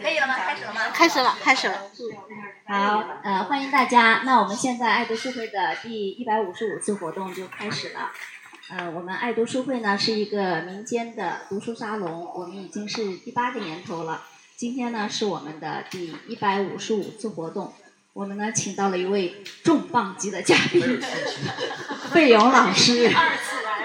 可以了吗？开始了吗？开始了，开始了。好，呃，欢迎大家。那我们现在爱读书会的第一百五十五次活动就开始了。呃，我们爱读书会呢是一个民间的读书沙龙，我们已经是第八个年头了。今天呢是我们的第一百五十五次活动，我们呢请到了一位重磅级的嘉宾，费勇老师。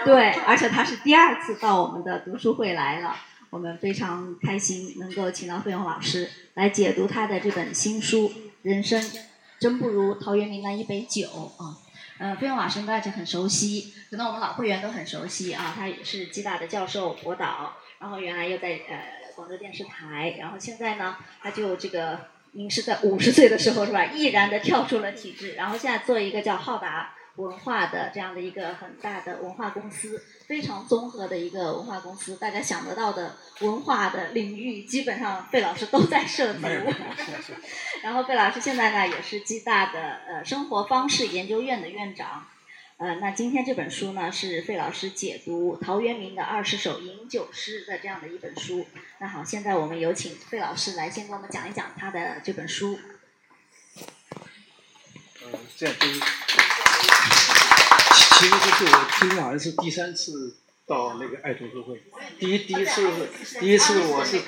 对，而且他是第二次到我们的读书会来了。我们非常开心能够请到费勇老师来解读他的这本新书《人生真不如陶渊明那一杯酒》啊。呃，费勇老师大家很熟悉，可能我们老会员都很熟悉啊。他也是暨大的教授、博导，然后原来又在呃广州电视台，然后现在呢，他就这个您是在五十岁的时候是吧，毅然的跳出了体制，然后现在做一个叫浩达。文化的这样的一个很大的文化公司，非常综合的一个文化公司，大家想得到的文化的领域，基本上费老师都在涉足。然后费老师现在呢，也是暨大的呃生活方式研究院的院长。呃，那今天这本书呢，是费老师解读陶渊明的二十首饮酒诗的这样的一本书。那好，现在我们有请费老师来先给我们讲一讲他的这本书。呃，这样就是。其实这是我今天好像是第三次到那个爱读书会，第一第一次第一次我是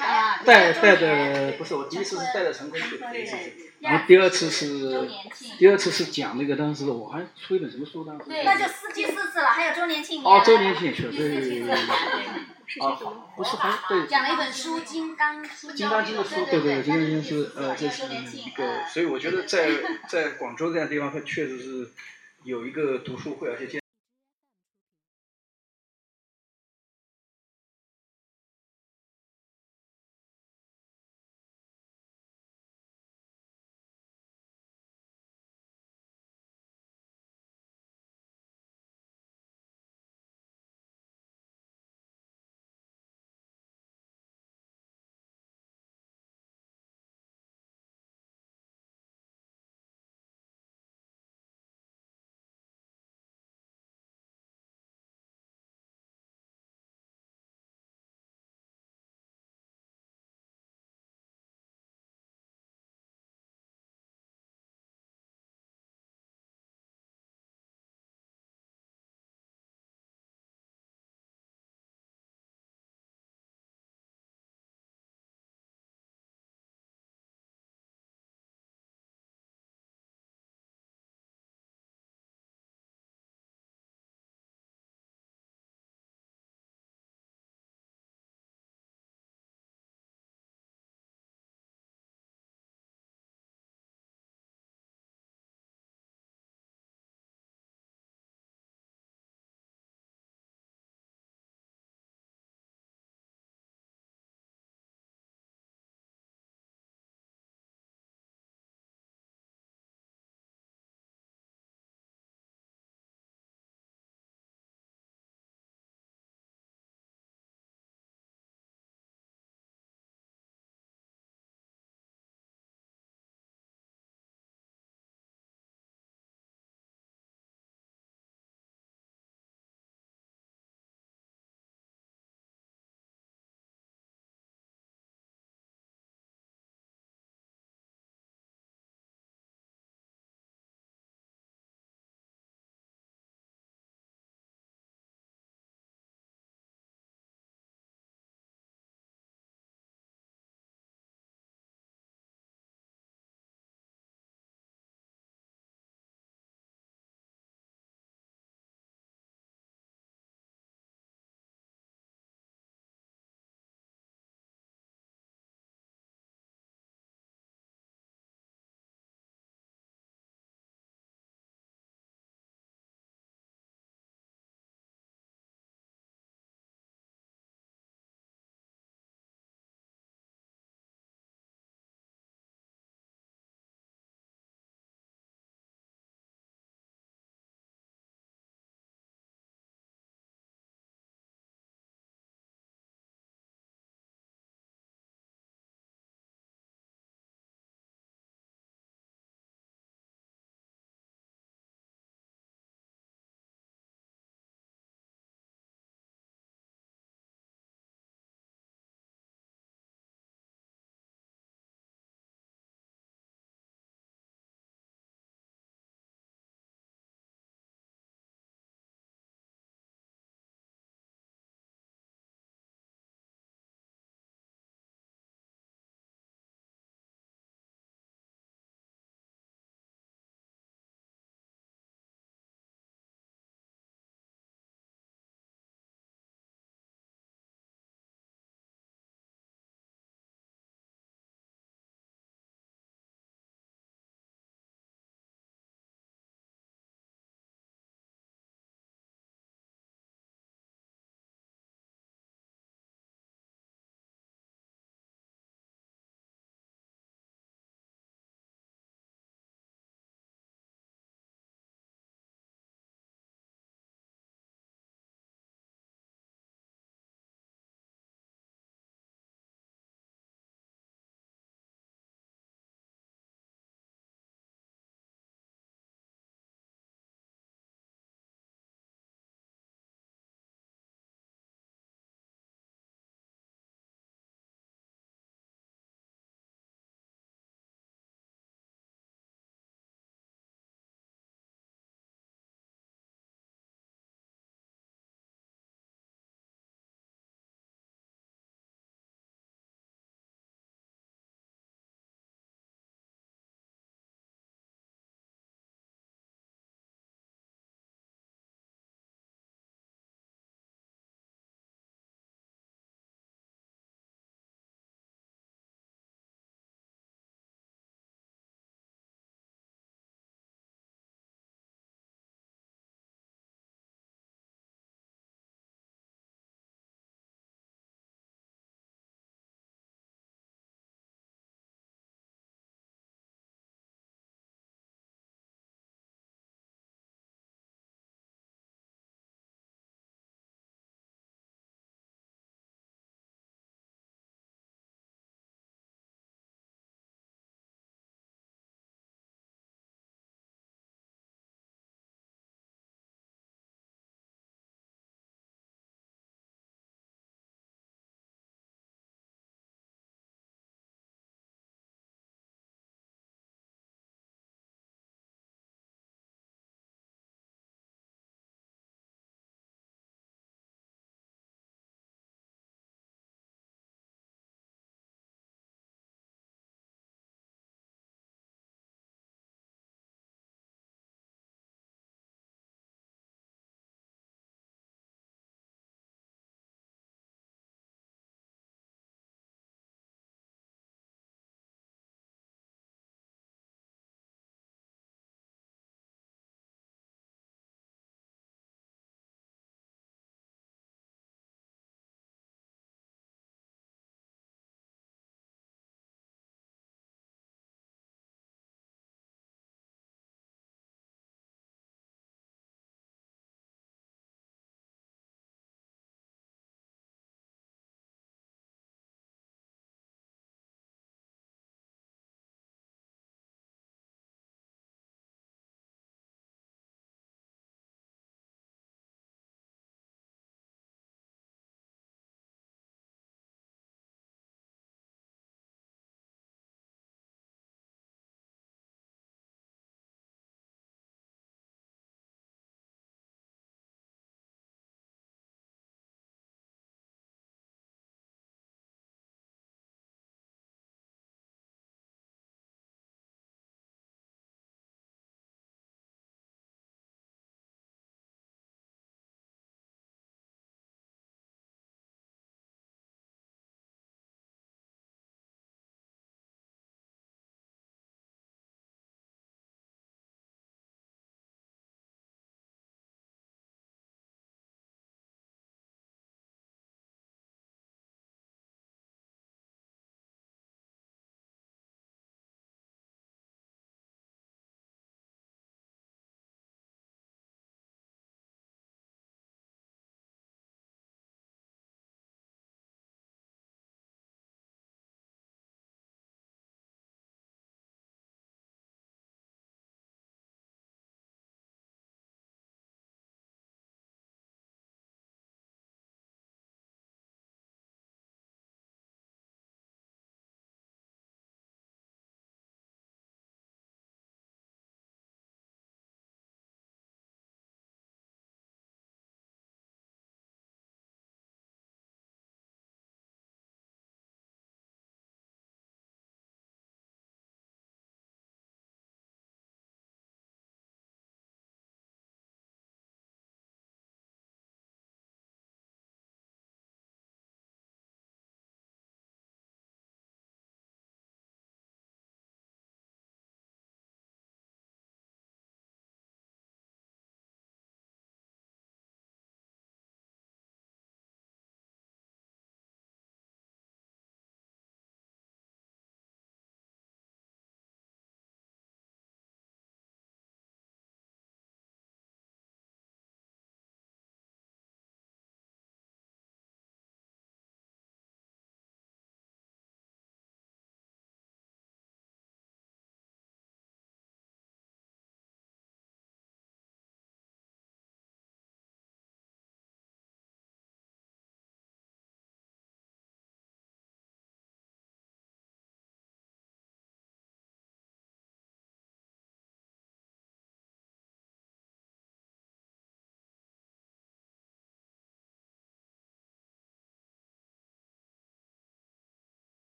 带带的不是我第一次是带着成功去，第一次，然后第二次是第二次是讲那个当时我还出一本什么书当时，对，那就四第四次了，还有周年庆哦，周年庆去了，对对对对，啊，不是还对，讲了一本书《金刚经》，金刚经的书，对对，金刚经是呃这是一个，所以我觉得在在广州这样地方，它确实是。有一个读书会，而且。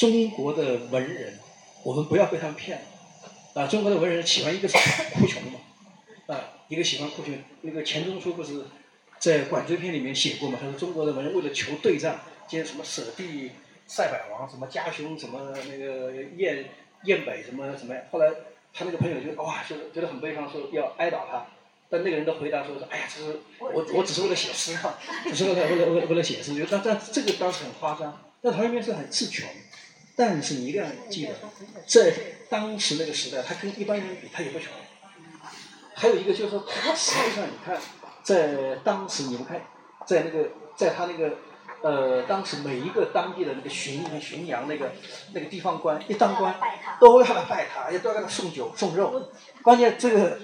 中国的文人，我们不要被他们骗了。啊，中国的文人喜欢一个是哭穷嘛，啊，一个喜欢哭穷。那个钱钟书不是在《管锥篇》里面写过嘛？他说中国的文人为了求对仗，兼什么舍弟塞百王，什么家兄，什么那个燕燕北，什么什么。后来他那个朋友就哇，就觉得很悲伤，说要哀悼他。但那个人的回答说是，哎呀，这是我我只是为了写诗哈，只是为了为了为了写诗。就但但这个当时很夸张。但陶渊明是很是穷，但是你一定要记得，在当时那个时代，他跟一般人比，他也不穷。还有一个就是说，他实际上你看，在当时你们看，在那个在他那个呃，当时每一个当地的那个巡巡洋那个那个地方官一当官，都要来拜他，也都要给他送酒送肉。关键这个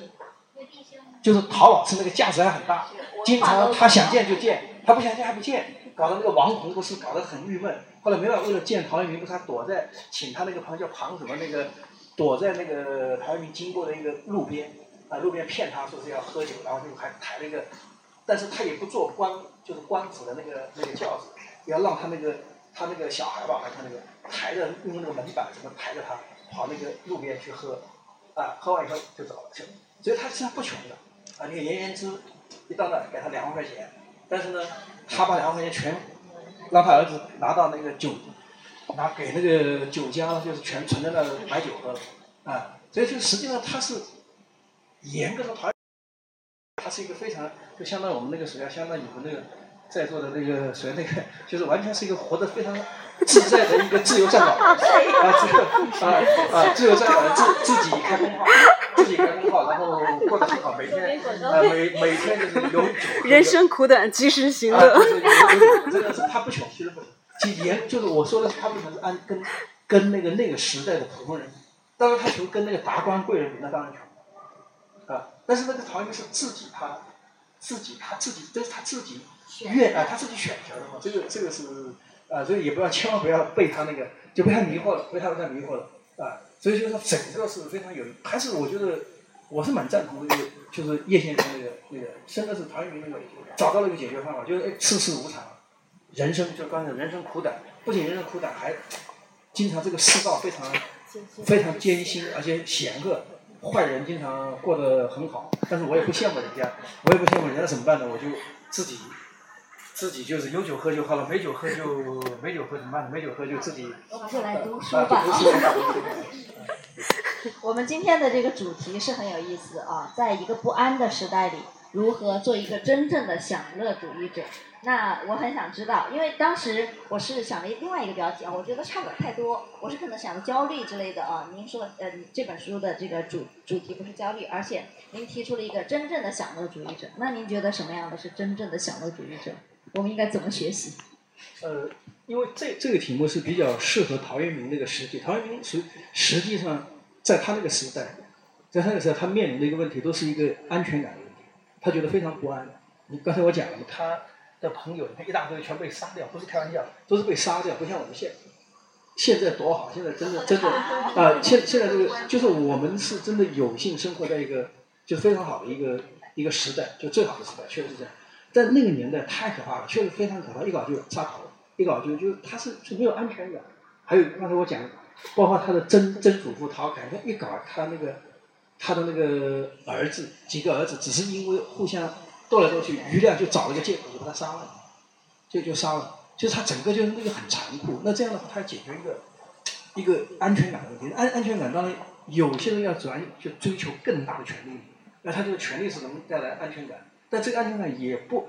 就是陶老师那个架子还很大，经常他想见就见，他不想见还不见。搞得那个王洪不是搞得很郁闷，后来没办法，为了见陶渊明，不是他躲在请他那个朋友叫庞什么那个，躲在那个陶渊明经过的一个路边，啊路边骗他说是要喝酒，然后就还抬了一个，但是他也不坐官就是官子的那个那个轿子，要让他那个他那个小孩吧，还是那个抬着用那个门板什么抬着他跑那个路边去喝，啊喝完以后就走了，就所以他实际上不穷的，啊那个颜延之一到那给他两万块钱。但是呢，他把两万块钱全让他儿子拿到那个酒，拿给那个酒家，就是全存在那买酒喝，啊，所以就实际上他是严格的团，他是一个非常就相当于我们那个谁啊，相当于我们那个在座的那个谁那个，就是完全是一个活得非常自在的一个自由撰稿啊，自啊啊自由撰稿自自己开工号。自己开工号，然后过得很好，每天呃每每天就是有酒。人生苦短，及时行乐。真的是他不穷，其实不穷。其严就是我说的，他不穷是按跟跟那个那个时代的普通人，当然他穷跟那个达官贵人比，那当然穷啊。但是那个陶渊明是自己他自己他自己这是他自己愿啊他自己选择的嘛，这个这个是啊，所以也不要千万不要被他那个就被他迷惑了，被他被他迷惑了啊。所以就是说，整个是非常有，还是我觉得我是蛮赞同这个，就是叶先生那个那个，真的是陶渊明那个找到了一个解决方法，就是哎，世事无常，人生就刚才人生苦短，不仅人生苦短，还经常这个世道非常非常艰辛，而且险恶，坏人经常过得很好，但是我也不羡慕人家，我也不羡慕人家怎么办呢？我就自己。自己就是有酒喝就好了，没酒喝就 没酒喝怎么办？没酒喝就自己就来读书吧。我们今天的这个主题是很有意思啊，在一个不安的时代里，如何做一个真正的享乐主义者？那我很想知道，因为当时我是想了另外一个标题啊，我觉得差不了太多。我是可能想的焦虑之类的啊。您说呃，这本书的这个主主题不是焦虑，而且您提出了一个真正的享乐主义者。那您觉得什么样的是真正的享乐主义者？我们应该怎么学习？呃，因为这这个题目是比较适合陶渊明那个时期。陶渊明实实际上在他那个时代，在他那个时代，他面临的一个问题都是一个安全感的问题。他觉得非常不安。你刚才我讲了嘛，他的朋友，你看一大堆全被杀掉，不是开玩笑，都是被杀掉，不像我们现现在多好，现在真的真的啊，现现在这个就是我们是真的有幸生活在一个就非常好的一个一个时代，就最好的时代，确实是这样。在那个年代太可怕了，确实非常可怕，一搞就杀头，一搞就就他是是没有安全感。还有刚才我讲，包括他的曾曾祖父陶侃，他一搞他那个他的那个儿子几个儿子，只是因为互相斗来斗去，余亮就找了个借口就把他杀了，就就杀了。就是他整个就是那个很残酷。那这样的话，他要解决一个一个安全感的问题。安安全感当然有些人要转就追求更大的权利，那他这个权利是能带来安全感。但这个安全感也不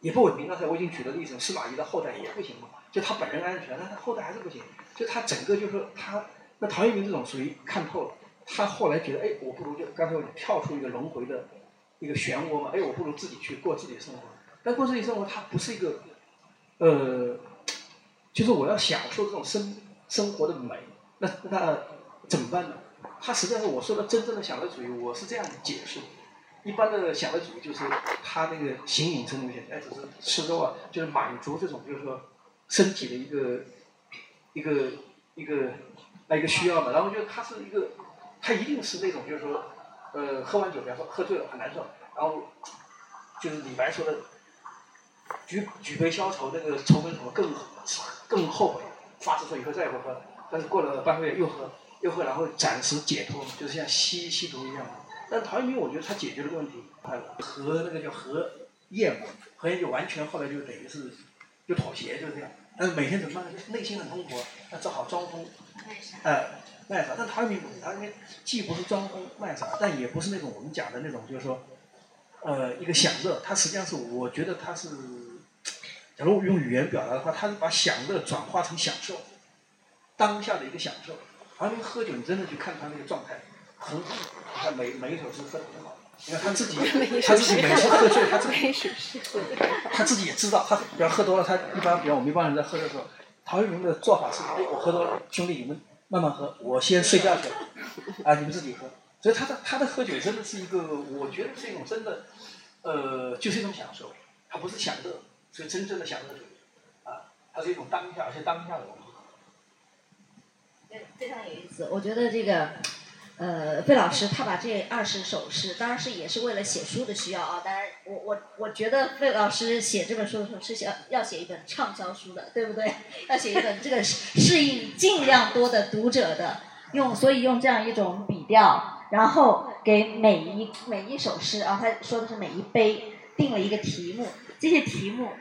也不稳定。刚才我已经举的例子，司马懿的后代也不行嘛，就他本人安全，但他后代还是不行。就他整个就是他，那陶渊明这种属于看透了。他后来觉得，哎，我不如就刚才我跳出一个轮回的一个漩涡嘛，哎，我不如自己去过自己的生活。但过自己生活，他不是一个，呃，就是我要享受这种生生活的美，那那怎么办呢？他实际上是我说的真正的享乐主义，我是这样解释的。一般的想的主义就是他那个形影成东西，哎，只是吃肉啊，就是满足这种就是说身体的一个一个一个那一个需要嘛。然后就他是一个，他一定是那种就是说，呃，喝完酒，比方说喝醉了很难受，然后就是李白说的，举举杯消愁，那个愁更愁更更后悔，发誓说以后再也不喝了，但是过了半个月又喝，又喝，然后暂时解脱，就是像吸吸毒一样。但陶渊明我觉得他解决了个问题，他和那个叫和厌嘛，和厌就完全后来就等于是就妥协，就是这样。但是每天怎么办呢？内心很痛苦，那只好装疯，呃，卖傻。但陶渊明不是，陶渊明既不是装疯卖傻，但也不是那种我们讲的那种，就是说，呃，一个享乐。他实际上是，我觉得他是，假如用语言表达的话，他是把享乐转化成享受，当下的一个享受。陶渊明喝酒，你真的去看他那个状态，很好。你看每每一首诗喝的很好。你看他自己，他自己每次喝醉，他自己，他自己也知道，他比方喝多了，他一般比方我们一帮人在喝的时候，陶渊明的做法是：哎，我喝多了，兄弟你们慢慢喝，我先睡觉去了，啊，你们自己喝。所以他的他的喝酒真的是一个，我觉得是一种真的，呃，就是一种享受，他不是享乐，是真正的享乐主义，啊，他是一种当下，而且当下的东西。对，非常有意思。我觉得这个。呃，费老师他把这二十首诗，当然是也是为了写书的需要啊。当然，我我我觉得费老师写这本书的时候是想要写一本畅销书的，对不对？要写一本这个适应尽量多的读者的，用所以用这样一种笔调，然后给每一每一首诗啊，他说的是每一碑定了一个题目，这些题目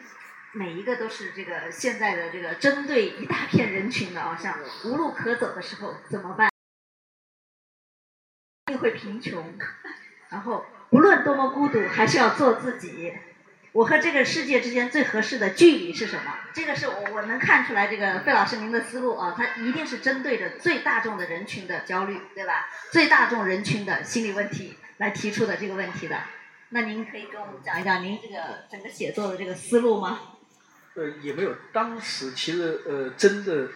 每一个都是这个现在的这个针对一大片人群的啊，像无路可走的时候怎么办？定会贫穷，然后不论多么孤独，还是要做自己。我和这个世界之间最合适的距离是什么？这个是我我能看出来，这个费老师您的思路啊，他一定是针对着最大众的人群的焦虑，对吧？最大众人群的心理问题来提出的这个问题的。那您可以跟我们讲一讲您这个整个写作的这个思路吗？呃，也没有，当时其实呃，真的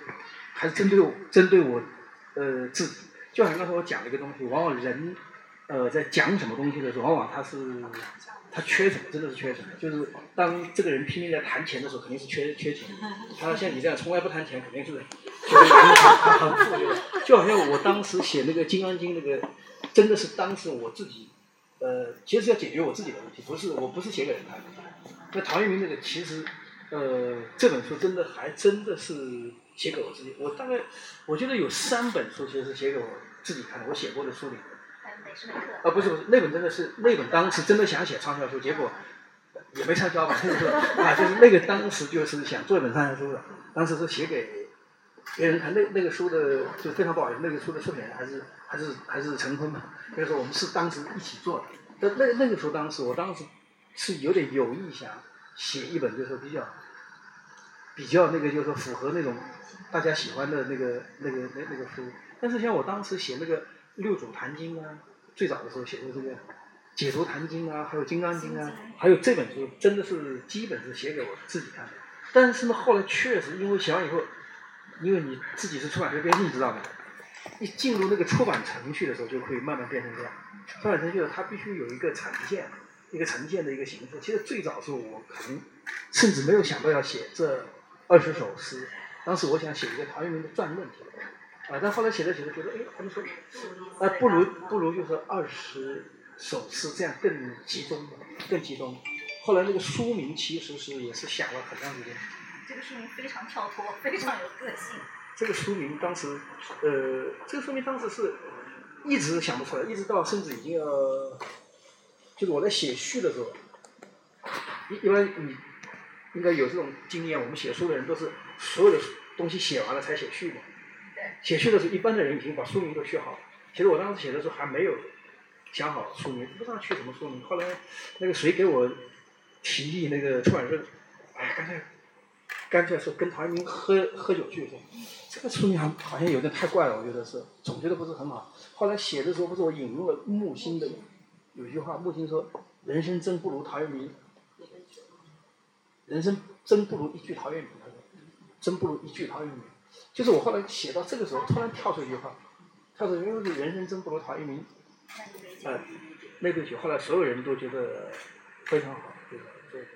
还是针对，针对我呃自己。就好像刚才我讲了一个东西，往往人，呃，在讲什么东西的时候，往往他是他缺什么，真的是缺什么。就是当这个人拼命在谈钱的时候，肯定是缺缺钱。他像你这样从来不谈钱，肯定是就是。就好像我当时写那个《金刚经》那个，真的是当时我自己，呃，其实要解决我自己的问题，不是我不是写给人看的。那陶渊明那个其实，呃，这本书真的还真的是。写给我自己，我大概我觉得有三本书其实写给我自己看的，我写过的书里。啊，不是不是，那本真的是那本当时真的想写畅销书，结果也没畅销吧，就是啊，就是那个当时就是想做一本畅销书的，当时是写给别人看，那那个书的就非常不好意思，那个书的出品人还是还是还是陈坤嘛，就是说我们是当时一起做的。但那那个时候当时我当时是有点有意想写一本就是比较比较那个就是说符合那种。大家喜欢的那个、那个、那那个书，但是像我当时写那个《六祖坛经》啊，最早的时候写的这个《解读坛经》啊，还有《金刚经》啊，还有这本书，真的是基本是写给我自己看的。但是呢，后来确实因为写完以后，因为你自己是出版社编辑，你知道吗？一进入那个出版程序的时候，就会慢慢变成这样。出版程序它必须有一个呈现，一个呈现的一个形式。其实最早的时候，我可能甚至没有想到要写这二十首诗。当时我想写一个陶渊明的传论题，啊，但后来写着写着觉得，哎，他们说，啊，不如不如就是二十首诗这样更集中，更集中。后来那个书名其实是也是想了很长时间。这个书名非常跳脱，非常有个性。这个书名当时，呃，这个书名当时是一直想不出来，一直到甚至已经要，就是我在写序的时候，一一般你应该有这种经验，我们写书的人都是所有的。东西写完了才写序嘛。写序的时候，一般的人已经把书名都写好了。其实我当时写的时候还没有想好书名，不知道取什么书名。后来那个谁给我提议，那个出版社，哎，干脆干脆说跟陶渊明喝喝酒去。这个书名好好像有点太怪了，我觉得是，总觉得不是很好。后来写的时候，不是我引用了木心的有一句话，木心说：“人生真不如陶渊明，人生真不如一句陶渊明。”真不如一句陶渊明，就是我后来写到这个时候，突然跳出一句话，跳出因为是人生真不如陶渊明，哎，那对句后来所有人都觉得非常好，对对。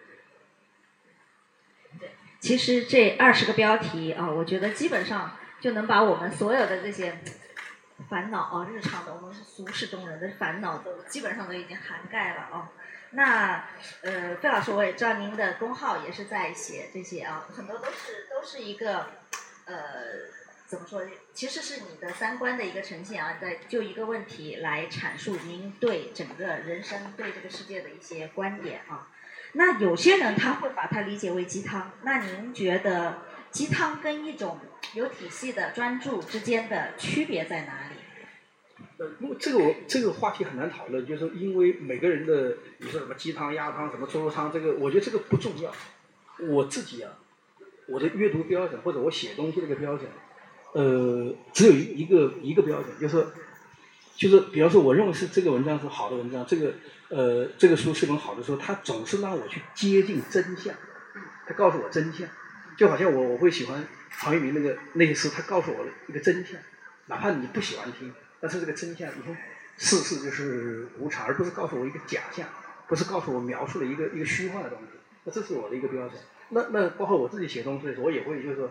对，其实这二十个标题啊，我觉得基本上就能把我们所有的这些烦恼啊，日常的我们是俗世中人的烦恼都基本上都已经涵盖了啊。那呃，费老师，我也知道您的公号也是在写这些啊，很多都是都是一个呃，怎么说？其实是你的三观的一个呈现啊，在就一个问题来阐述您对整个人生、对这个世界的一些观点啊。那有些人他会把它理解为鸡汤，那您觉得鸡汤跟一种有体系的专注之间的区别在哪里？呃，因为这个我这个话题很难讨论，就是因为每个人的你说什么鸡汤、鸭汤、什么猪肉汤，这个我觉得这个不重要。我自己啊，我的阅读标准或者我写东西这个标准，呃，只有一一个一个标准，就是就是比方说，我认为是这个文章是好的文章，这个呃这个书是本好的书，它总是让我去接近真相，它告诉我真相，就好像我我会喜欢唐玉明那个那些诗，他告诉我一个真相，哪怕你不喜欢听。但是这个真相，你看，世事就是无常，而不是告诉我一个假象，不是告诉我描述了一个一个虚幻的东西。那这是我的一个标准。那那包括我自己写东西的时候，我也会就是说，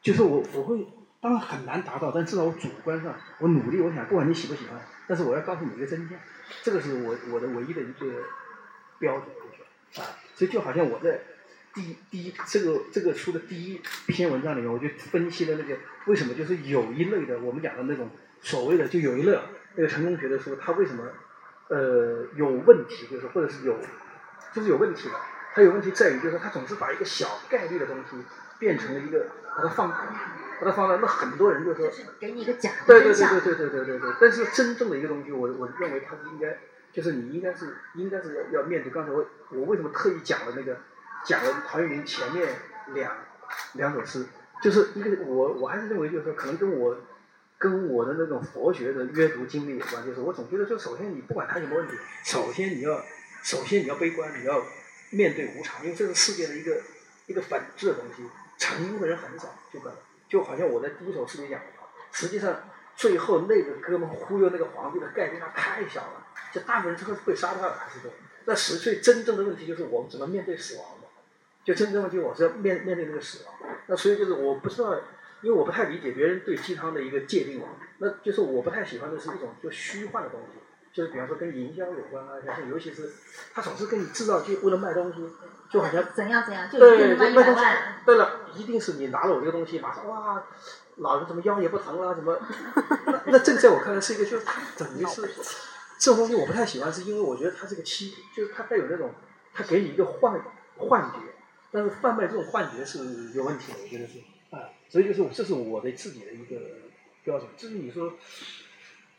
就是我我会，当然很难达到，但至少我主观上我努力，我想不管你喜不喜欢，但是我要告诉你一个真相，这个是我我的唯一的一个标准，啊，所以就好像我在第一第一这个这个书的第一篇文章里面，我就分析了那个为什么就是有一类的我们讲的那种。所谓的就有一类那个成功学的书，它为什么呃有问题？就是或者是有就是有问题的，它有问题在于就是它总是把一个小概率的东西变成了一个把它放大，把它放大，那很多人就说给你一个假对对对对对对对对对。但是真正的一个东西，我我认为它是应该就是你应该是应该是要要面对。刚才我我为什么特意讲了那个讲了陶渊明前面两两首诗，就是一个我我还是认为就是说可能跟我。跟我的那种佛学的阅读经历有关，就是我总觉得，就首先你不管他什么问题，首先你要，首先你要悲观，你要面对无常，因为这是世界的一个一个本质的东西。成功的人很少，就就好像我在第一首诗里讲的，实际上最后那个哥们忽悠那个皇帝的概率那太小了，就大部分人最后是被杀掉了还是对。那实际真正的问题就是我们怎么面对死亡的，就真正问题我是要面面对那个死亡。那所以就是我不知道。因为我不太理解别人对鸡汤的一个界定嘛，那就是我不太喜欢的是一种就虚幻的东西，就是比方说跟营销有关啊，像尤其是他总是跟你制造就为了卖东西，就好像怎样怎样，就对卖东西。对了，一定是你拿了我这个东西，马上哇，老人怎么腰也不疼了，怎么？那那这个在我看来是一个，就是他等于是这种东西我不太喜欢，是因为我觉得它这个欺，就是它带有那种，它给你一个幻幻觉，但是贩卖这种幻觉是有问题的，我觉得是。啊，所以就是这是我的自己的一个标准。至于你说，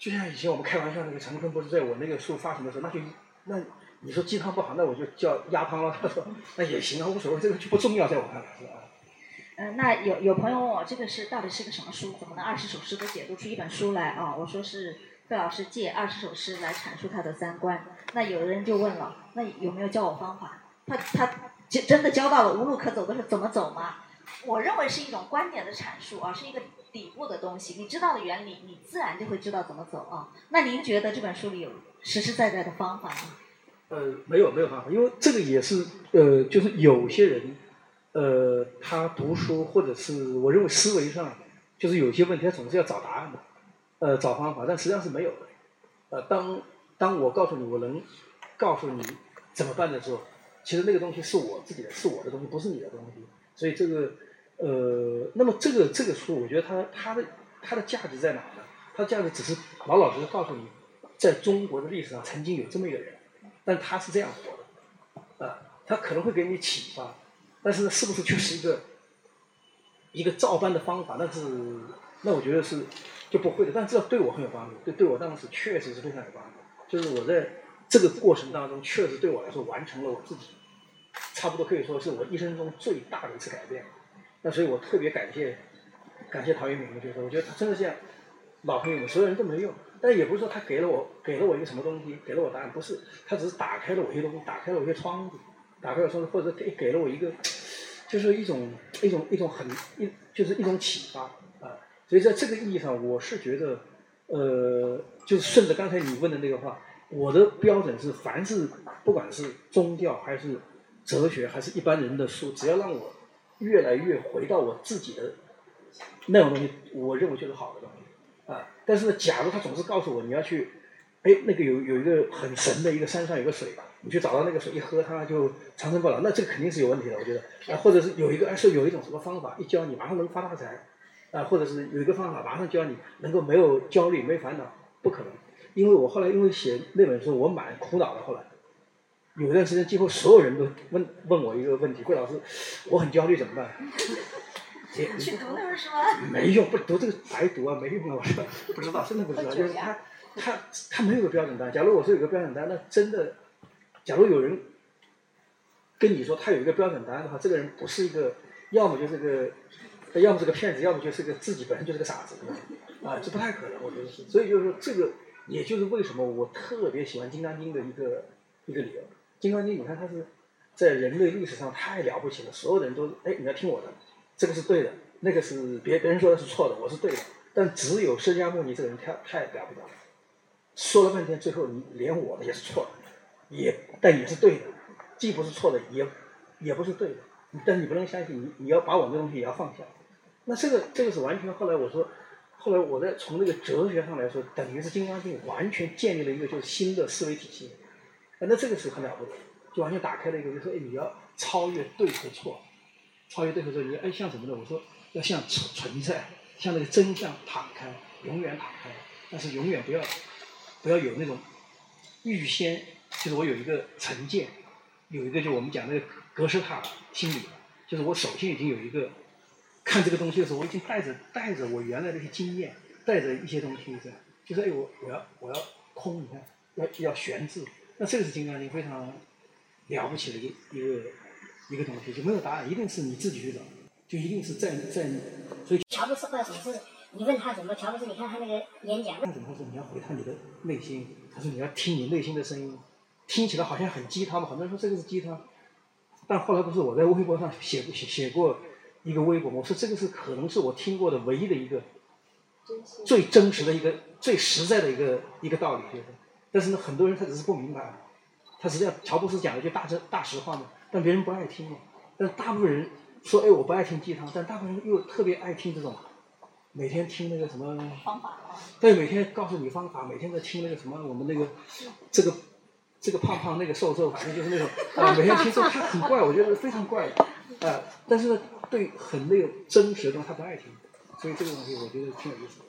就像以前我们开玩笑那个陈坤，不是在我那个书发行的时候，那就那你说鸡汤不好，那我就叫鸭汤了。他说那也行啊，无所谓，这个就不重要，在我看来是吧？嗯，那有有朋友问我这个是到底是个什么书？怎么能二十首诗都解读出一本书来啊？我说是费老师借二十首诗来阐述他的三观。那有的人就问了，那有没有教我方法？他他真的教到了无路可走的时候怎么走吗？我认为是一种观点的阐述啊，是一个底部的东西。你知道的原理，你自然就会知道怎么走啊。那您觉得这本书里有实实在在的方法吗？呃，没有没有方法，因为这个也是呃，就是有些人呃，他读书或者是我认为思维上就是有些问题，他总是要找答案的，呃，找方法，但实际上是没有的。呃，当当我告诉你我能告诉你怎么办的时候，其实那个东西是我自己的，是我的东西，不是你的东西。所以这个，呃，那么这个这个书，我觉得它它的它的价值在哪呢？它的价值只是老老实实告诉你，在中国的历史上曾经有这么一个人，但他是这样活的，啊，他可能会给你启发，但是呢，是不是就是一个一个照搬的方法？那是那我觉得是就不会的，但这对我很有帮助，对对我当时确实是非常有帮助。就是我在这个过程当中，确实对我来说完成了我自己。差不多可以说是我一生中最大的一次改变，那所以我特别感谢，感谢陶渊明，就是我觉得他真的像老朋友们，所有人都没用，但也不是说他给了我给了我一个什么东西，给了我答案，不是，他只是打开了我一些东西，打开了我一些窗子，打开了窗子，或者给给了我一个，就是一种一种一种很一就是一种启发啊，所以在这个意义上，我是觉得，呃，就是顺着刚才你问的那个话，我的标准是，凡是不管是宗教还是哲学还是一般人的书，只要让我越来越回到我自己的那种东西，我认为就是好的东西啊。但是呢，假如他总是告诉我你要去哎，那个有有一个很神的一个山上有个水吧，你去找到那个水一喝它就长生不老，那这个肯定是有问题的，我觉得。啊，或者是有一个，哎，是有一种什么方法，一教你马上能发大财，啊，或者是有一个方法马上教你能够没有焦虑、没烦恼，不可能。因为我后来因为写那本书，我蛮苦恼的。后来有一段时间，几乎所有人都问问我一个问题：，桂老师，我很焦虑怎么办？去读那本书啊？没用，不读这个白读啊，没用啊！我说不知道，真的不知道。就是他，他，他没有个标准答案。假如我说有个标准答案，那真的，假如有人跟你说他有一个标准答案的话，这个人不是一个，要么就是个，要么是个骗子，要么就是个自己本身就是个傻子，啊，这不太可能，我觉得是。所以就是说，这个也就是为什么我特别喜欢《金刚经》的一个一个理由。《金刚经》，你看它是在人类历史上太了不起了，所有人都哎，你要听我的。这个是对的，那个是别别人说的是错的，我是对的。但只有释迦牟尼这个人太太了不得了，说了半天，最后你连我的也是错的，也但也是对的，既不是错的，也也不是对的。但你不能相信，你你要把我这东西也要放下。那这个这个是完全后来我说，后来我在从那个哲学上来说，等于是《金刚经》完全建立了一个就是新的思维体系。那这个是很了不得，就完全打开了一个，就说哎，你要超越对和错。超越对和错，你哎像什么呢？我说要像存存在，像那个真相敞开，永远敞开，但是永远不要不要有那种预先，就是我有一个成见，有一个就我们讲那个格式塔心理，就是我首先已经有一个看这个东西的时候，我已经带着带着我原来的一些经验，带着一些东西在，就是哎我我要我要空，你看要要悬置，那这个是金刚经非常了不起的一一个。一个东西就没有答案，一定是你自己去找，就一定是在在，所以乔布斯或者什么事，你问他什么，乔布斯，你看他那个演讲，他怎么说？你要回他你的内心，他说你要听你内心的声音，听起来好像很鸡汤嘛，很多人说这个是鸡汤，但后来不是我在微博上写写写过一个微博，我说这个是可能是我听过的唯一的一个最真实的一个最实在的一个一个道理，就是，但是呢，很多人他只是不明白，他实际上乔布斯讲的就大真大实话嘛。但别人不爱听嘛，但大部分人说，哎，我不爱听鸡汤，但大部分人又特别爱听这种，每天听那个什么方法，对，每天告诉你方法，每天在听那个什么，我们那个这个这个胖胖那个瘦瘦，反正就是那种啊，每天听说他很怪，我觉得非常怪，啊，但是呢，对很那个真实的东西他不爱听，所以这个东西我觉得挺有意思。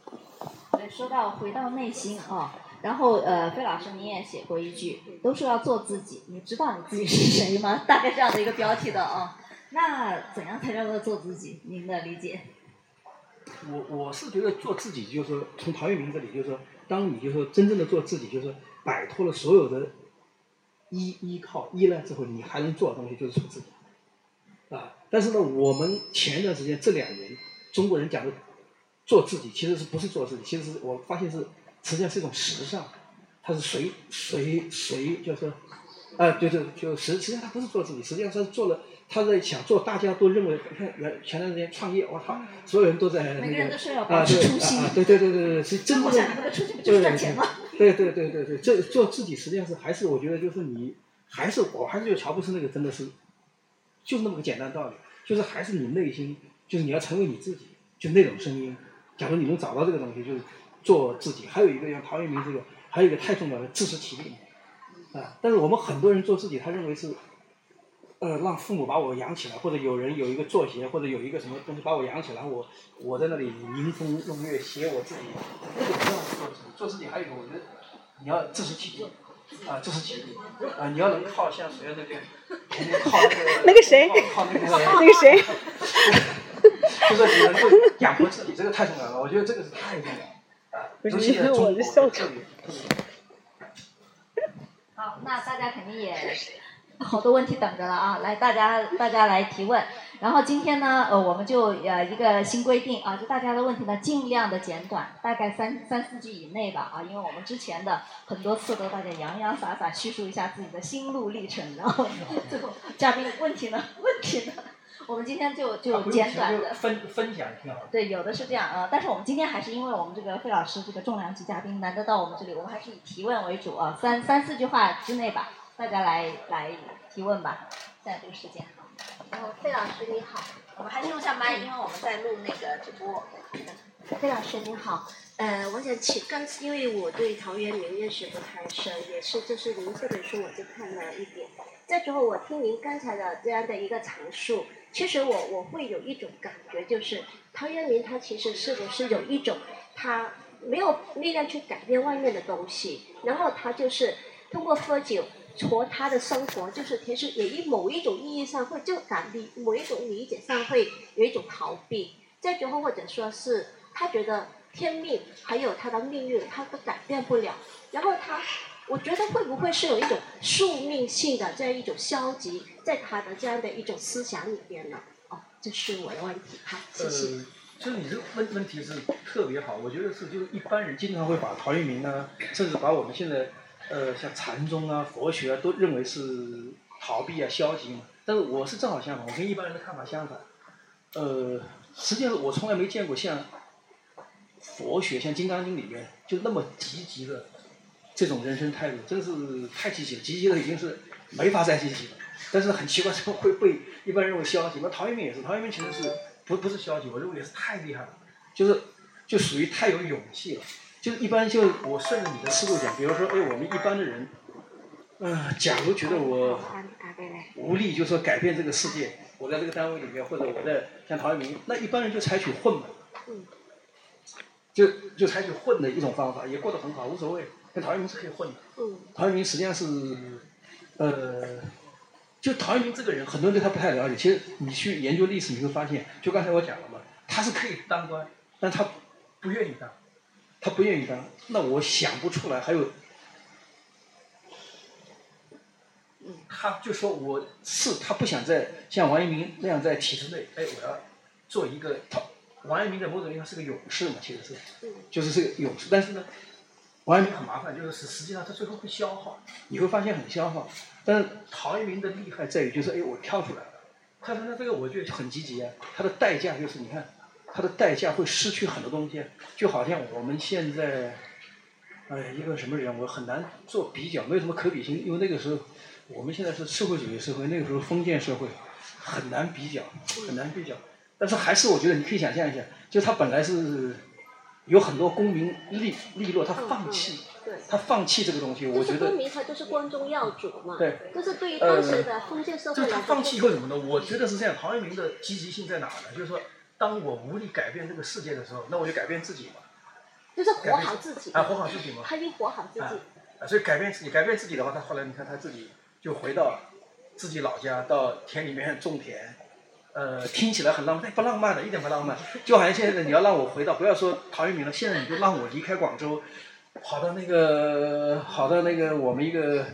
对，说到回到内心啊。然后呃，费老师你也写过一句，都说要做自己，你知道你自己是谁吗？大概这样的一个标题的啊。那怎样才叫做做自己？您的理解？我我是觉得做自己，就是从陶渊明这里，就是说，当你就是真正的做自己，就是摆脱了所有的依依靠依赖之后，你还能做的东西就是做自己。啊，但是呢，我们前一段时间这两年中国人讲的做自己，其实是不是做自己？其实是我发现是。实际上是一种时尚，它是随随随，就是，啊，就是就实实际上他不是做自己，实际上他是做了，他在想做大家都认为，看原前段时间创业，我操，所有人都在那个啊对啊对对对对对，是真的对对对对对，这做自己实际上是还是我觉得就是你还是我还是觉得乔布斯那个真的是，就是那么个简单道理，就是还是你内心，就是你要成为你自己，就那种声音，假如你能找到这个东西，就是。做自己，还有一个像陶渊明这个，还有一个太重要的自食其力，啊！但是我们很多人做自己，他认为是，呃，让父母把我养起来，或者有人有一个作协，或者有一个什么东西把我养起来，我我在那里吟风弄月写我自己，那个不叫做自己。做自己还有一个，我觉得你要自食其力，啊，自食其力，啊，你要能靠像谁那边，靠那个那个谁，靠那个 那个谁，就是你能够养活自己，这个太重要了。我觉得这个是太重要。不是因为我是校长。好，那大家肯定也 好多问题等着了啊！来，大家大家来提问。然后今天呢，呃，我们就呃一个新规定啊，就大家的问题呢尽量的简短，大概三三四句以内吧啊，因为我们之前的很多次都大家洋洋洒洒叙述一下自己的心路历程，然后 最后嘉宾问题呢？问题呢？我们今天就就简短的分分享挺好。对，有的是这样啊，但是我们今天还是因为我们这个费老师这个重量级嘉宾难得到我们这里，我们还是以提问为主啊，三三四句话之内吧，大家来来提问吧，现在这个时间。然后费老师你好，我们还是用下麦，因为我们在录那个直播。费老师你好，呃，我想请刚，因为我对陶渊明认识不太深，也是就是您这本书我就看了一点。再之后我听您刚才的这样的一个阐述，其实我我会有一种感觉，就是陶渊明他其实是不是有一种他没有力量去改变外面的东西，然后他就是通过喝酒活他的生活，就是其实也一某一种意义上会就感理某一种理解上会有一种逃避。再之后或者说是他觉得天命还有他的命运他都改变不了，然后他。我觉得会不会是有一种宿命性的这样一种消极，在他的这样的一种思想里边呢？哦，这是我的问题。好，谢谢。呃，就是你这个问问题是特别好，我觉得是就是一般人经常会把陶渊明呢，甚至把我们现在呃像禅宗啊、佛学啊，都认为是逃避啊、消极嘛。但是我是正好相反，我跟一般人的看法相反。呃，实际上我从来没见过像佛学、像《金刚经》里面就那么积极的。这种人生态度真是太积极了，积极的已经是没法再积极了。但是很奇怪，怎 么会被一般认为消极？那陶渊明也是，陶渊明其实是不不是消极，我认为也是太厉害了，就是就属于太有勇气了。就是一般就我顺着你的思路讲，比如说，哎，我们一般的人，嗯，假如觉得我无力，就说改变这个世界，我在这个单位里面，或者我在像陶渊明，那一般人就采取混嘛，就就采取混的一种方法，也过得很好，无所谓。跟陶渊明是可以混的。陶渊明实际上是，呃，就陶渊明这个人，很多人对他不太了解。其实你去研究历史，你会发现，就刚才我讲了嘛，他是可以当官，但他不愿意当，他不愿意当。那我想不出来还有，他就说我是他不想在像王阳明那样在体制内，哎，我要做一个他王阳明在某种意义上是个勇士嘛，其实是，就是是个勇士，但是呢。王阳明很麻烦，就是实实际上他最后会消耗，你会发现很消耗。但是陶渊明的厉害在于，就是哎，我跳出来了。他说他这个我觉得很积极啊。他的代价就是你看，他的代价会失去很多东西，就好像我们现在，哎，一个什么人，我很难做比较，没有什么可比性，因为那个时候我们现在是社会主义社会，那个时候封建社会，很难比较，很难比较。但是还是我觉得你可以想象一下，就他本来是。有很多功名利利落，他放弃，他放弃这个东西，我觉得。功名他就是关中要主嘛。对。就是对于当时的封建社会来说。他放弃以后怎么呢？我觉得是这样。陶渊明的积极性在哪呢？就是说，当我无力改变这个世界的时候，那我就改变自己嘛。就是活好自己。啊，活好自己嘛。他应活好自己。啊，所以改变自己，改变自己的话，他后来你看他自己就回到自己老家，到田里面种田。呃，听起来很浪漫，不浪漫的，一点不浪漫。就好像现在你要让我回到，不要说陶渊明了，现在你就让我离开广州，跑到那个，跑到那个我们一个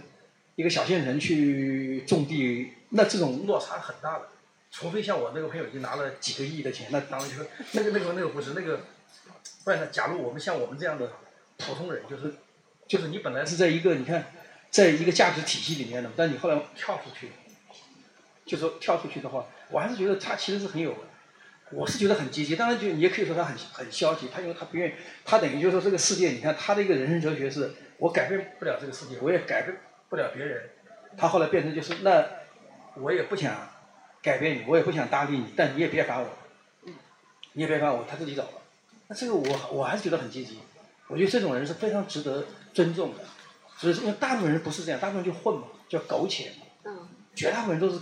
一个小县城去种地，那这种落差很大的。除非像我那个朋友已经拿了几个亿的钱，那当然就是那个那个那个不是那个，不然呢？假如我们像我们这样的普通人，就是就是你本来是在一个你看，在一个价值体系里面的，但你后来跳出去，就说跳出去的话。我还是觉得他其实是很有，我是觉得很积极。当然，就你也可以说他很很消极。他因为他不愿意，他等于就是说这个世界，你看他的一个人生哲学是：我改变不了这个世界，我也改变不了别人。他后来变成就是那，我也不想改变你，我也不想搭理你，但你也别烦我，你也别烦我，他自己走了。那这个我我还是觉得很积极。我觉得这种人是非常值得尊重的。所以，因为大部分人不是这样，大部分人就混嘛，叫苟且嘛。绝大部分人都是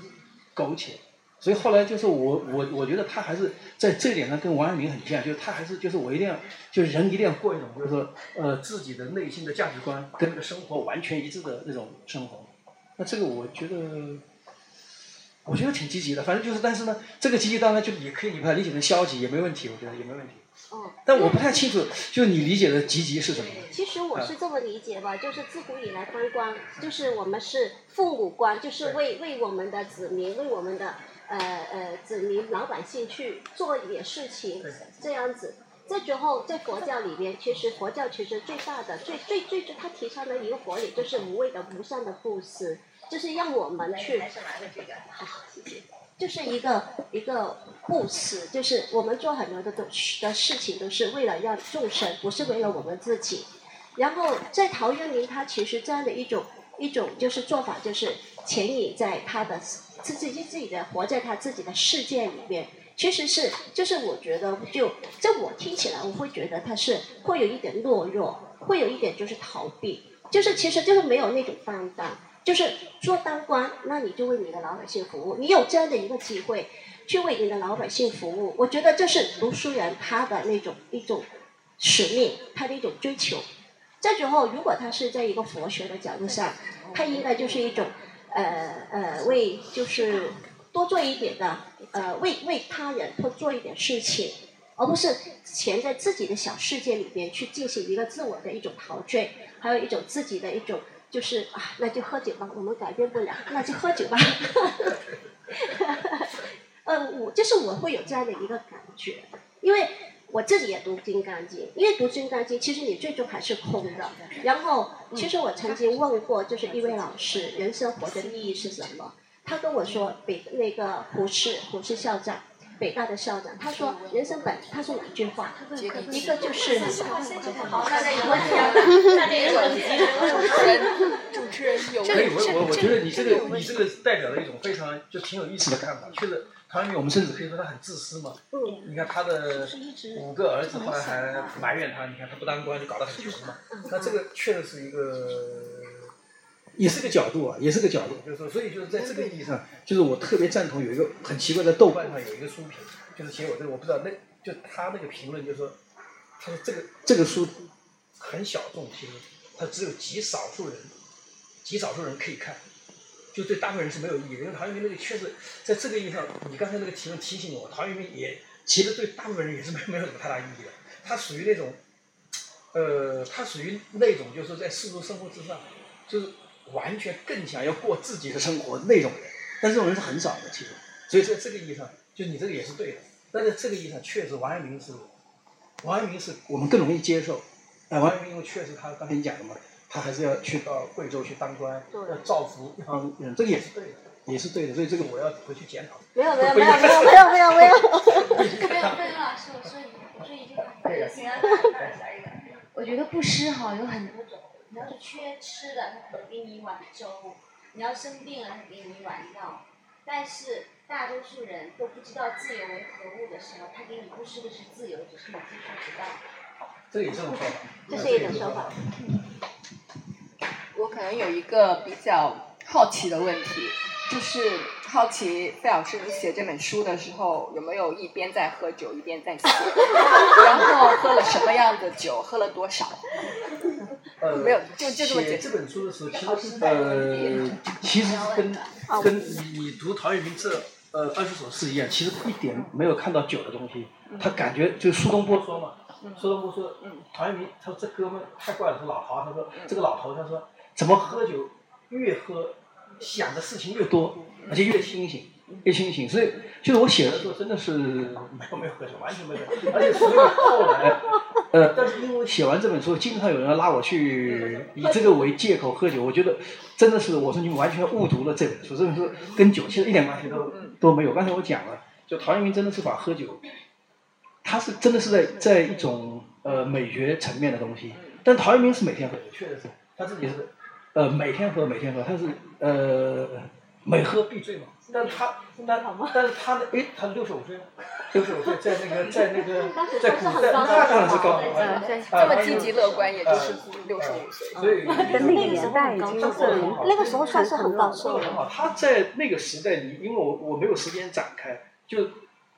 苟且。所以后来就是我我我觉得他还是在这点上跟王阳明很像，就是他还是就是我一定要就是人一定要过一种就是说呃自己的内心的价值观跟那个生活完全一致的那种生活。那这个我觉得我觉得挺积极的，反正就是但是呢，这个积极当然就也可以你把它理解成消极也没问题，我觉得也没问题。哦。但我不太清楚，就你理解的积极是什么？其实我是这么理解吧，就是自古以来当官，就是我们是父母官，就是为为我们的子民，为我们的。呃呃，子民老百姓去做一点事情，这样子。这之后，在佛教里面，其实佛教其实最大的、最最最最，他提倡的一个佛理就是无畏的、无上的布施，就是让我们去。好，谢谢。就是一个一个布施，就是我们做很多的东的事情，都是为了让众生，不是为了我们自己。然后在陶渊明，他其实这样的一种一种就是做法，就是潜隐在他的。自己自己的活在他自己的世界里面，其实是就是我觉得就在我听起来，我会觉得他是会有一点懦弱，会有一点就是逃避，就是其实就是没有那种担当。就是做当官，那你就为你的老百姓服务。你有这样的一个机会，去为你的老百姓服务，我觉得这是读书人他的那种一种使命，他的一种追求。这时候，如果他是在一个佛学的角度上，他应该就是一种呃呃为就是多做一点的呃为为他人多做一点事情，而不是潜在自己的小世界里边去进行一个自我的一种陶醉，还有一种自己的一种。就是啊，那就喝酒吧，我们改变不了，那就喝酒吧。呃，我就是我会有这样的一个感觉，因为我自己也读《金刚经》，因为读《金刚经》，其实你最终还是空的。然后，其实我曾经问过，就是一位老师，人生活的意义是什么？他跟我说，北那个胡适，胡适校长。北大的校长，他说：“人生本，他说一句话，一个就是，好，大家有问题大家有问题主持人有可以，我我我觉得你这个你这个代表了一种非常就挺有意思的看法。确实，唐渊明我们甚至可以说他很自私嘛。你看他的五个儿子后来还埋怨他，你看他不当官就搞得很穷嘛。那这个确实是一个。也是个角度啊，也是个角度，就是说，所以就是在这个意义上，就是我特别赞同有一个很奇怪的豆瓣上有一个书评，就是写我这个，我不知道那就他那个评论就是说，他说这个这个书很小众，其实他只有极少数人，极少数人可以看，就对大部分人是没有意义的。因为陶渊明那个确实在这个意义上，你刚才那个提问提醒我，陶渊明也其实对大部分人也是没没有什么太大意义的。他属于那种，呃，他属于那种就是在世俗生活之上，就是。完全更想要过自己的生活那种人，但这种人是很少的，其实。所以在这个意义上，就你这个也是对的。但在这个意义上，确实王阳明是，王阳明是我们更容易接受。哎，王阳明因为确实他刚才你讲的嘛，他还是要去到贵州去当官，要造福。一方人，这个也是对的，也是对的。所以这个我要回去检讨。没有没有没有没有没有没有没有。没有没有，老师，我说我说一句话。行啊，我觉得布施哈有很多种。你要是缺吃的，他可能给你一碗粥；你要生病了，他给你一碗药。但是大多数人都不知道自由为何物的时候，他给你布施的是自由，只是你接触不到。这也是一种说法。这是一种说法。我可能有一个比较好奇的问题，就是好奇费老师，你写这本书的时候有没有一边在喝酒一边在写？然后喝了什么样的酒？喝了多少？呃，没有，就就这么写这本书的时候，其实呃，其实跟跟你你读陶渊明这呃二十首诗一样，其实一点没有看到酒的东西。他感觉就苏东坡说嘛，苏东坡说，陶渊明他说这哥们太怪了，说老陶。他说这个老头他说怎么喝酒越喝想的事情越多，而且越清醒，越清醒。所以就是我写的时候真的是没有没有喝酒，完全没有，而且所以后来。呃，但是因为写完这本书，经常有人拉我去以这个为借口喝酒，我觉得真的是我说你们完全误读了这本书。这本书跟酒其实一点关系都都没有。刚才我讲了，就陶渊明真的是把喝酒，他是真的是在在一种呃美学层面的东西。但陶渊明是每天喝酒，确实是他自己是呃每天喝每天喝，他是呃每喝必醉嘛。但是他，但但是他的，哎，他六十五岁，六十五岁在那个 在那个在古代，那当然是高啊，这么积极乐观，也就是六十五岁。所以那个年代已经是那个时候算是很高寿了。他在那个时代里，因为我我没有时间展开，就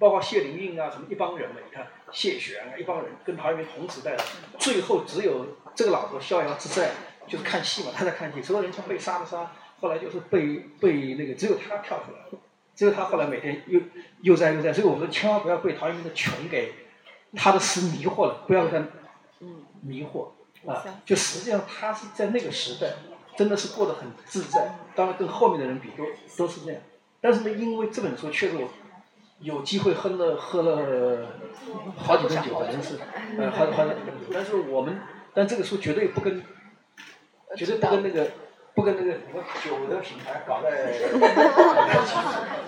包括谢灵运啊，什么一帮人嘛，你看谢玄啊，一帮人跟陶渊明同时代的，最后只有这个老头逍遥自在，就是看戏嘛，他在看戏，所有人全被杀的杀。后来就是被被那个，只有他跳出来了，只有他后来每天又悠哉悠哉，所以我们千万不要被陶渊明的穷给他的诗迷惑了，不要被他迷惑啊！就实际上他是在那个时代真的是过得很自在，当然跟后面的人比都都是这样。但是呢，因为这本书确实我有机会喝了喝了好几顿酒，反正是呃喝了喝了，但是我们但这个书绝对不跟绝对不跟那个。不跟那个什么酒的品牌搞在，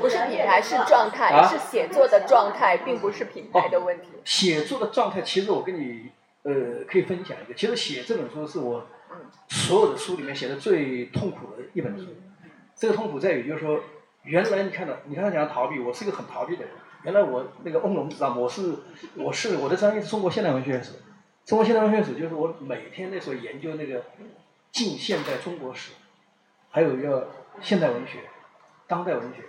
不是品牌是状态，是写作的状态，并不是品牌的问题。写作的状态，其实我跟你呃可以分享一个，其实写这本书是我所有的书里面写的最痛苦的一本书。这个痛苦在于，就是说，原来你看到，你看他讲逃避，我是一个很逃避的人，原来我那个翁龙知道，我是我是我的专业是中国现代文学史，中国现代文学史就是我每天那时候研究那个近现代中国史，还有一个现代文学、当代文学。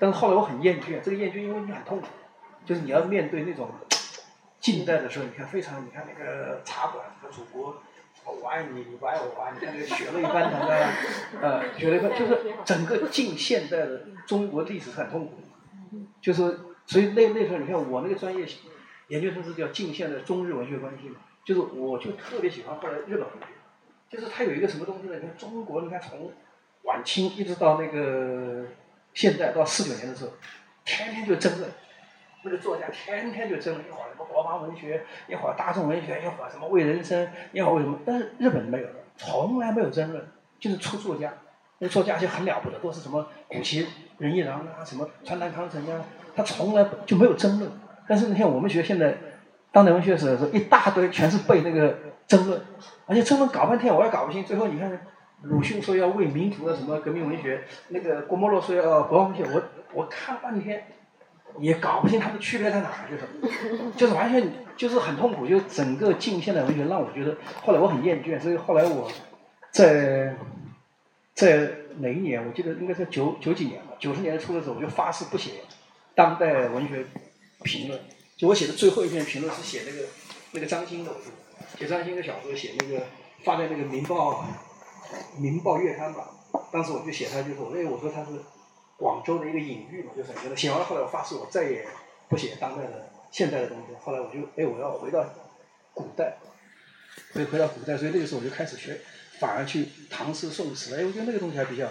但是后来我很厌倦，这个厌倦因为你很痛苦，就是你要面对那种近代的时候，你看非常，你看那个茶馆，什么祖国，我爱你，你不爱我啊，你看那个血泪翻腾啊，呃，血泪翻，就是整个近现代的中国历史是很痛苦的，就是所以那那时候你看我那个专业研究生是叫近现代中日文学关系嘛，就是我就特别喜欢后来日本文学，就是它有一个什么东西呢？你看中国，你看从晚清一直到那个。现在到四九年的时候，天天就争论，那个作家天天就争论，一会儿什么国防文学，一会儿大众文学，一会儿什么为人生，一会儿为什么？但是日本没有，从来没有争论，就是出作家，那作家就很了不得，都是什么古奇仁义郎啊，什么川端康成啊，他从来就没有争论。但是你看我们学现在当代文学史的时候，一大堆全是背那个争论，而且争论搞半天我也搞不清，最后你看。鲁迅说要为民族的什么革命文学，那个郭沫若说要国防文学，我我看了半天，也搞不清它的区别在哪儿，就是，就是完全就是很痛苦，就整个近现代文学让我觉得，后来我很厌倦，所以后来我在在哪一年？我记得应该在九九几年吧，九十年代初的时候，我就发誓不写当代文学评论，就我写的最后一篇评论是写那个那个张欣的，写张欣的小说，写那个发在那个《民报》。《民报月刊》吧，当时我就写他，就是我，因为我说他是广州的一个隐喻嘛，就是觉得写完了，后来我发誓我再也不写当代的、现代的东西。后来我就，哎，我要回到古代，所以回到古代，所以那个时候我就开始学，反而去唐诗宋词，哎，我觉得那个东西还比较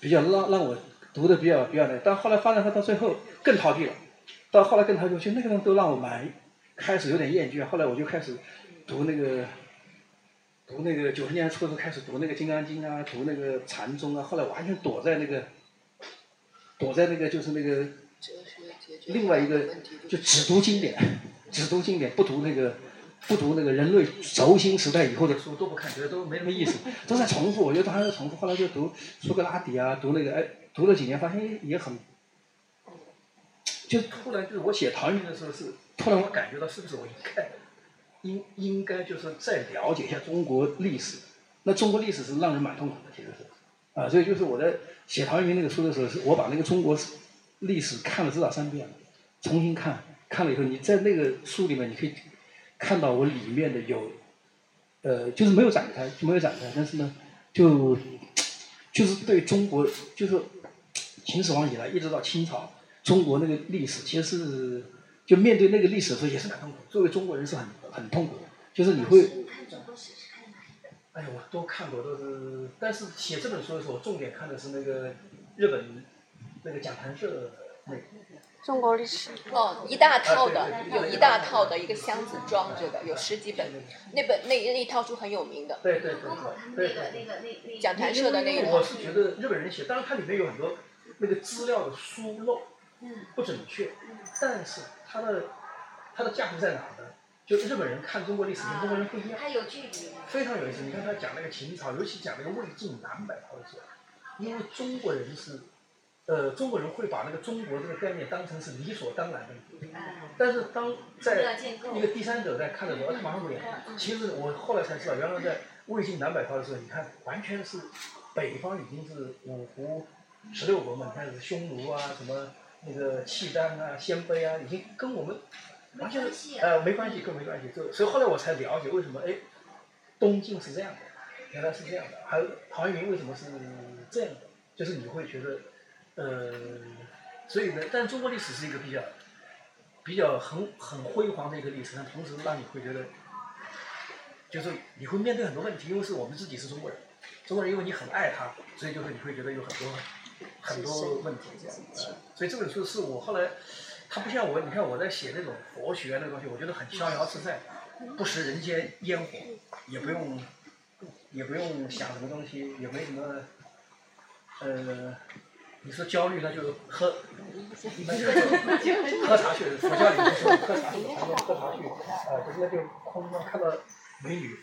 比较让让我读的比较比较那，但后来发展到到最后更逃避了，到后来更逃避，就那个东西都让我蛮开始有点厌倦，后来我就开始读那个。读那个九十年代初的时候开始读那个《金刚经》啊，读那个禅宗啊，后来完全躲在那个，躲在那个就是那个另外一个就只读经典，只读经典，不读那个不读那个人类轴心时代以后的书都不看，觉得都没什么意思，都在重复。我觉得还在重复。后来就读苏格拉底啊，读那个哎，读了几年发现也很，就突然就是我写陶渊明的时候是突然我感觉到是不是我一看。应应该就是再了解一下中国历史，那中国历史是让人蛮痛苦的，其实是，啊，所以就是我在写陶渊明那个书的时候，是我把那个中国历史看了至少三遍了，重新看，看了以后，你在那个书里面你可以看到我里面的有，呃，就是没有展开，就没有展开，但是呢，就就是对中国，就是秦始皇以来一直到清朝，中国那个历史其实是。就面对那个历史的时候也是蛮痛苦，作为中国人是很很痛苦，就是你会。哎呀，我都看过，都是，但是写这本书的时候，重点看的是那个日本那个讲谈社那。中国历史。哦，一大套的，有一大套的一个箱子装着的，有十几本，那本那那一套书很有名的。对对对。对。讲谈社的那一套。我是觉得日本人写，当然它里面有很多那个资料的疏漏，不准确，但是。它的它的价值在哪呢？就日本人看中国历史跟中国人不一样，非常有意思。你看他讲那个秦朝，尤其讲那个魏晋南北朝的时候，因为中国人是，呃，中国人会把那个中国这个概念当成是理所当然的。但是当在一个第三者在看的时候，他马上不一样。其实我后来才知道，原来在魏晋南北朝的时候，你看完全是北方已经是五胡十六国嘛，你看是匈奴啊什么。那个契丹啊、鲜卑啊，已经跟我们完全呃没关系，更没关系。就所以后来我才了解为什么哎，东晋是这样的，原来是这样的。还有陶渊明为什么是这样的？就是你会觉得呃，所以呢，但中国历史是一个比较比较很很辉煌的一个历史，但同时让你会觉得，就是你会面对很多问题，因为是我们自己是中国人，中国人因为你很爱他，所以就是你会觉得有很多。很多问题这样，所以这本书是我后来，它不像我，你看我在写那种佛学那东西，我觉得很逍遥自在，不食人间烟火，也不用，也不用想什么东西，也没什么，呃，你说焦虑那就喝，喝茶去，佛教里面说喝茶去，还说喝茶去，啊，就是那就空了，看到美女，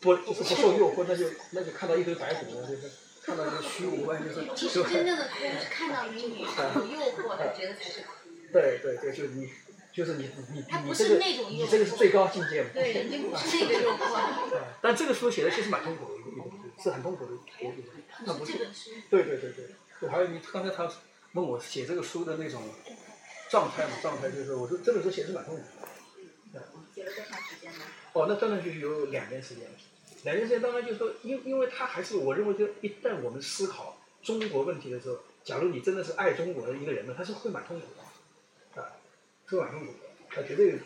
不就是不受诱惑，那就那就看到一堆白骨，就是。看到一个虚无，就是。其实真正的空是看到美女有诱惑的，觉得才是空。对对对，就是你，就是你你你这个是那种你这个是最高境界嘛。对，人家不是那个诱惑。但这个书写的其实蛮痛苦的，一本书是很痛苦的一本书。它不是这本书，对对对对，对还有你刚才他问我写这个书的那种状态嘛，状态就是我说这本书写的是蛮痛苦的。写了多长时间呢？哦，那断断续续有两年时间。两年时间当然就是说，因因为他还是我认为，就一旦我们思考中国问题的时候，假如你真的是爱中国的一个人呢，他是会蛮痛苦的，啊，是蛮痛苦的，他绝对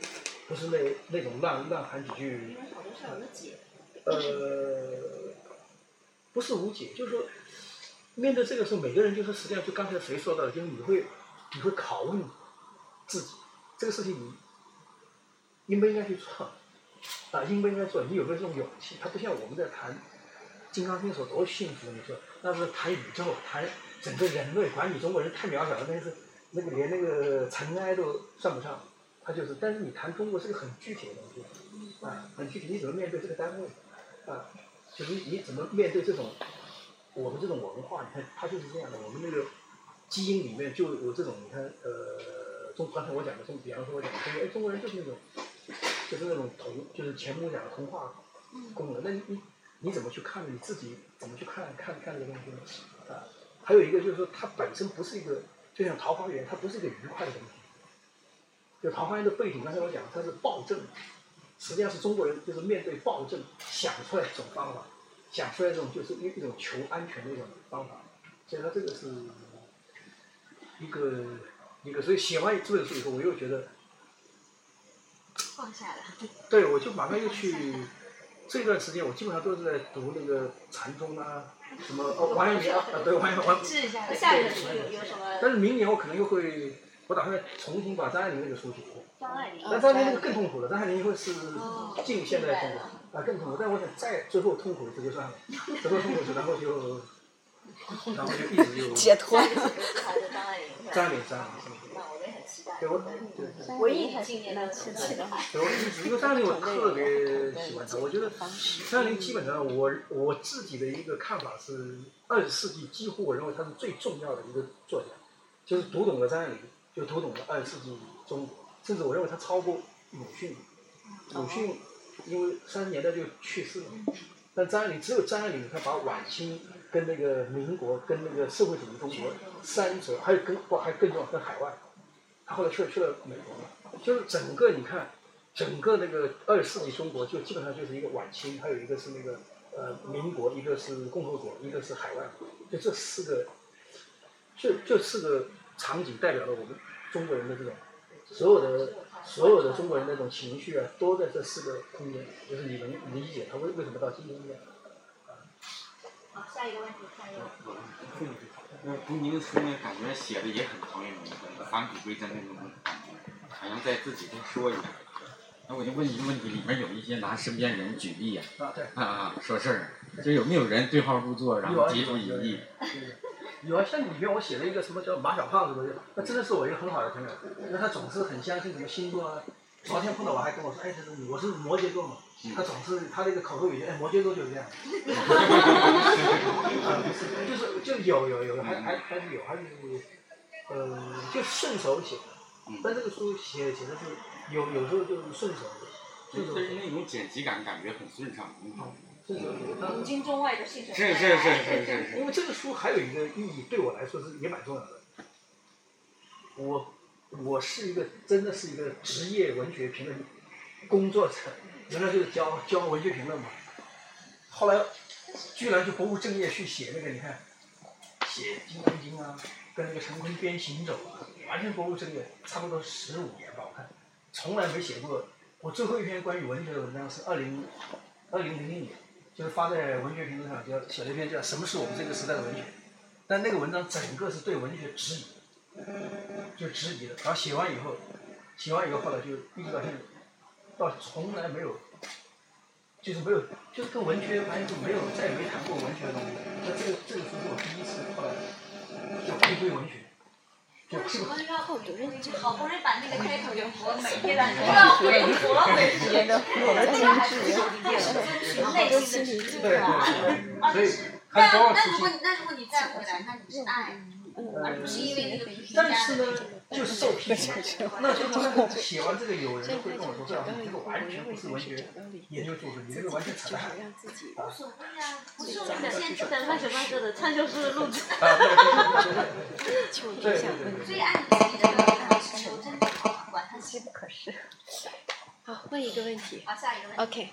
不是那那种乱乱喊几句，好多事儿无解。呃，不是无解，就是说，面对这个时候，每个人就是实际上就刚才谁说到的，就是你会你会拷问自己，这个事情你应不应该去做？啊，应不应该做？你有没有这种勇气？它不像我们在谈《金刚经》时候多幸福，你说那是谈宇宙，谈整个人类，管你中国人太渺小了，但是那个连那个尘埃都算不上。它就是，但是你谈中国是个很具体的东西，啊，很具体，你怎么面对这个单位？啊，就是你怎么面对这种我们这种文化？你看，它就是这样的，我们那个基因里面就有这种，你看，呃，中刚才我讲的中，比方说我讲的中国，哎，中国人就是那种。就是那种童，就是钱穆讲的童话功能。那你你你怎么去看？你自己怎么去看看看这个东西呢？啊，还有一个就是说，它本身不是一个，就像桃花源，它不是一个愉快的东西。就桃花源的背景，刚才我讲，它是暴政，实际上是中国人就是面对暴政想出来一种方法，想出来这种就是一一种求安全的一种方法。所以它这个是一个一个，所以写完这本书以后，我又觉得。放下了。对，我就马上又去，这段时间我基本上都是在读那个禅宗啊，什么哦王阳明啊，对王阳王。治一下。下一本书有有什么？但是明年我可能又会，我打算重新把张爱玲那个书写。张爱玲。但张爱玲那个更痛苦了，张爱玲会是近现代中国啊更痛苦，但我想再最后痛苦一次就算了，最后痛苦一次，然后就，然后就一直就。解脱。张爱玲，张爱玲。对，我对唯一纪念的期待。对，我一直因为张爱玲我特别喜欢她，我觉得张爱玲基本上我我自己的一个看法是，二十世纪几乎我认为她是最重要的一个作家，就是读懂了张爱玲，就读懂了二十世纪中国，甚至我认为她超过鲁迅。鲁迅因为三十年代就去世了，但张爱玲只有张爱玲，她把晚清跟那个民国跟那个社会主义中国三者，还有跟不还更重要跟海外。他后来去了去了美国嘛，就是整个你看，整个那个二十世纪中国就基本上就是一个晚清，还有一个是那个呃民国，一个是共和国，一个是海外，就这四个，就这四个场景代表了我们中国人的这种所有的所有的中国人那种情绪啊，都在这四个空间，就是你能理解他为为什么到今天这样。好，下一个问题，下一个。那读您的书呢，感觉写的也很陶渊明，返璞归真那种感觉，好像在自己再说一样。那我就问一个问题，里面有一些拿身边人举例呀，啊对，啊啊说事儿，就有没有人对号入座，然后提出异议？有啊，像里面我写了一个什么叫马小胖子的，那真的是我一个很好的朋友，那他总是很相信什么星座啊。昨天碰到我还跟我说，哎，他说我是摩羯座嘛。他总是他那个口头语，哎，摩羯座就是这样。啊，就是就有有有，还还还是有，还是呃，就顺手写的。但这个书写写的是有有时候就是顺手，顺手。就是那种剪辑感，感觉很顺畅，很好。顺手写。古今中外的信手是是是是是。因为这个书还有一个意义，对我来说是也蛮重要的。我我是一个真的是一个职业文学评论工作者。原来就是教教文学评论嘛，后来居然就不务正业去写那个，你看，写《金刚经》啊，跟那个陈坤边《行走》啊，完全不务正业，差不多十五年吧，我看，从来没写过。我最后一篇关于文学的文章是二零二零零零年，就是发在文学评论上，叫写了一篇叫《什么是我们这个时代的文学》，但那个文章整个是对文学质疑，就质疑的。然后写完以后，写完以后后来就一直到现在。到从来没有，就是没有，就是跟文学反正就没有，再也没谈过文学的东西。那这个这个书是我第一次后来就回归文学。为什么要好多人就好不容易把那个开头就活美贴了，要回活回去。别的活的精致，内心的精致。对对对。所以，那那如果你那如果你再回来，那你是爱。呃，但是呢，就是受批评。那就是他写完这个，有人会跟我说：“这样这个完全不是文学研究作品，你这个完全扯淡。”无所谓啊，不是我们现在慢手慢说的唱就是录制。啊，对对对对对。最按你自己的标准还是求真就好，管它是不可是。好，问一个问题。好，下一个问题。OK。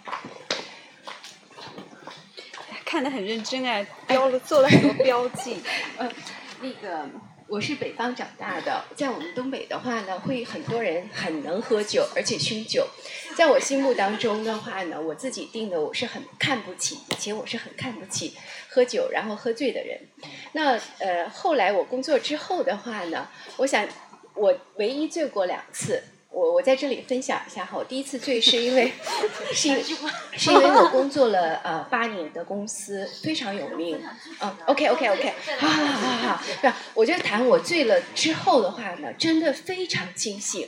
看得很认真哎，标了做了很多标记。呃，那个我是北方长大的，在我们东北的话呢，会很多人很能喝酒，而且酗酒。在我心目当中的话呢，我自己定的我是很看不起，以前我是很看不起喝酒然后喝醉的人。那呃，后来我工作之后的话呢，我想我唯一醉过两次。我我在这里分享一下哈，我第一次醉是因为 是因为 是因为我工作了呃八年的公司非常有名，嗯，OK OK OK，好好好好好，是吧？我就谈我醉了之后的话呢，真的非常清醒，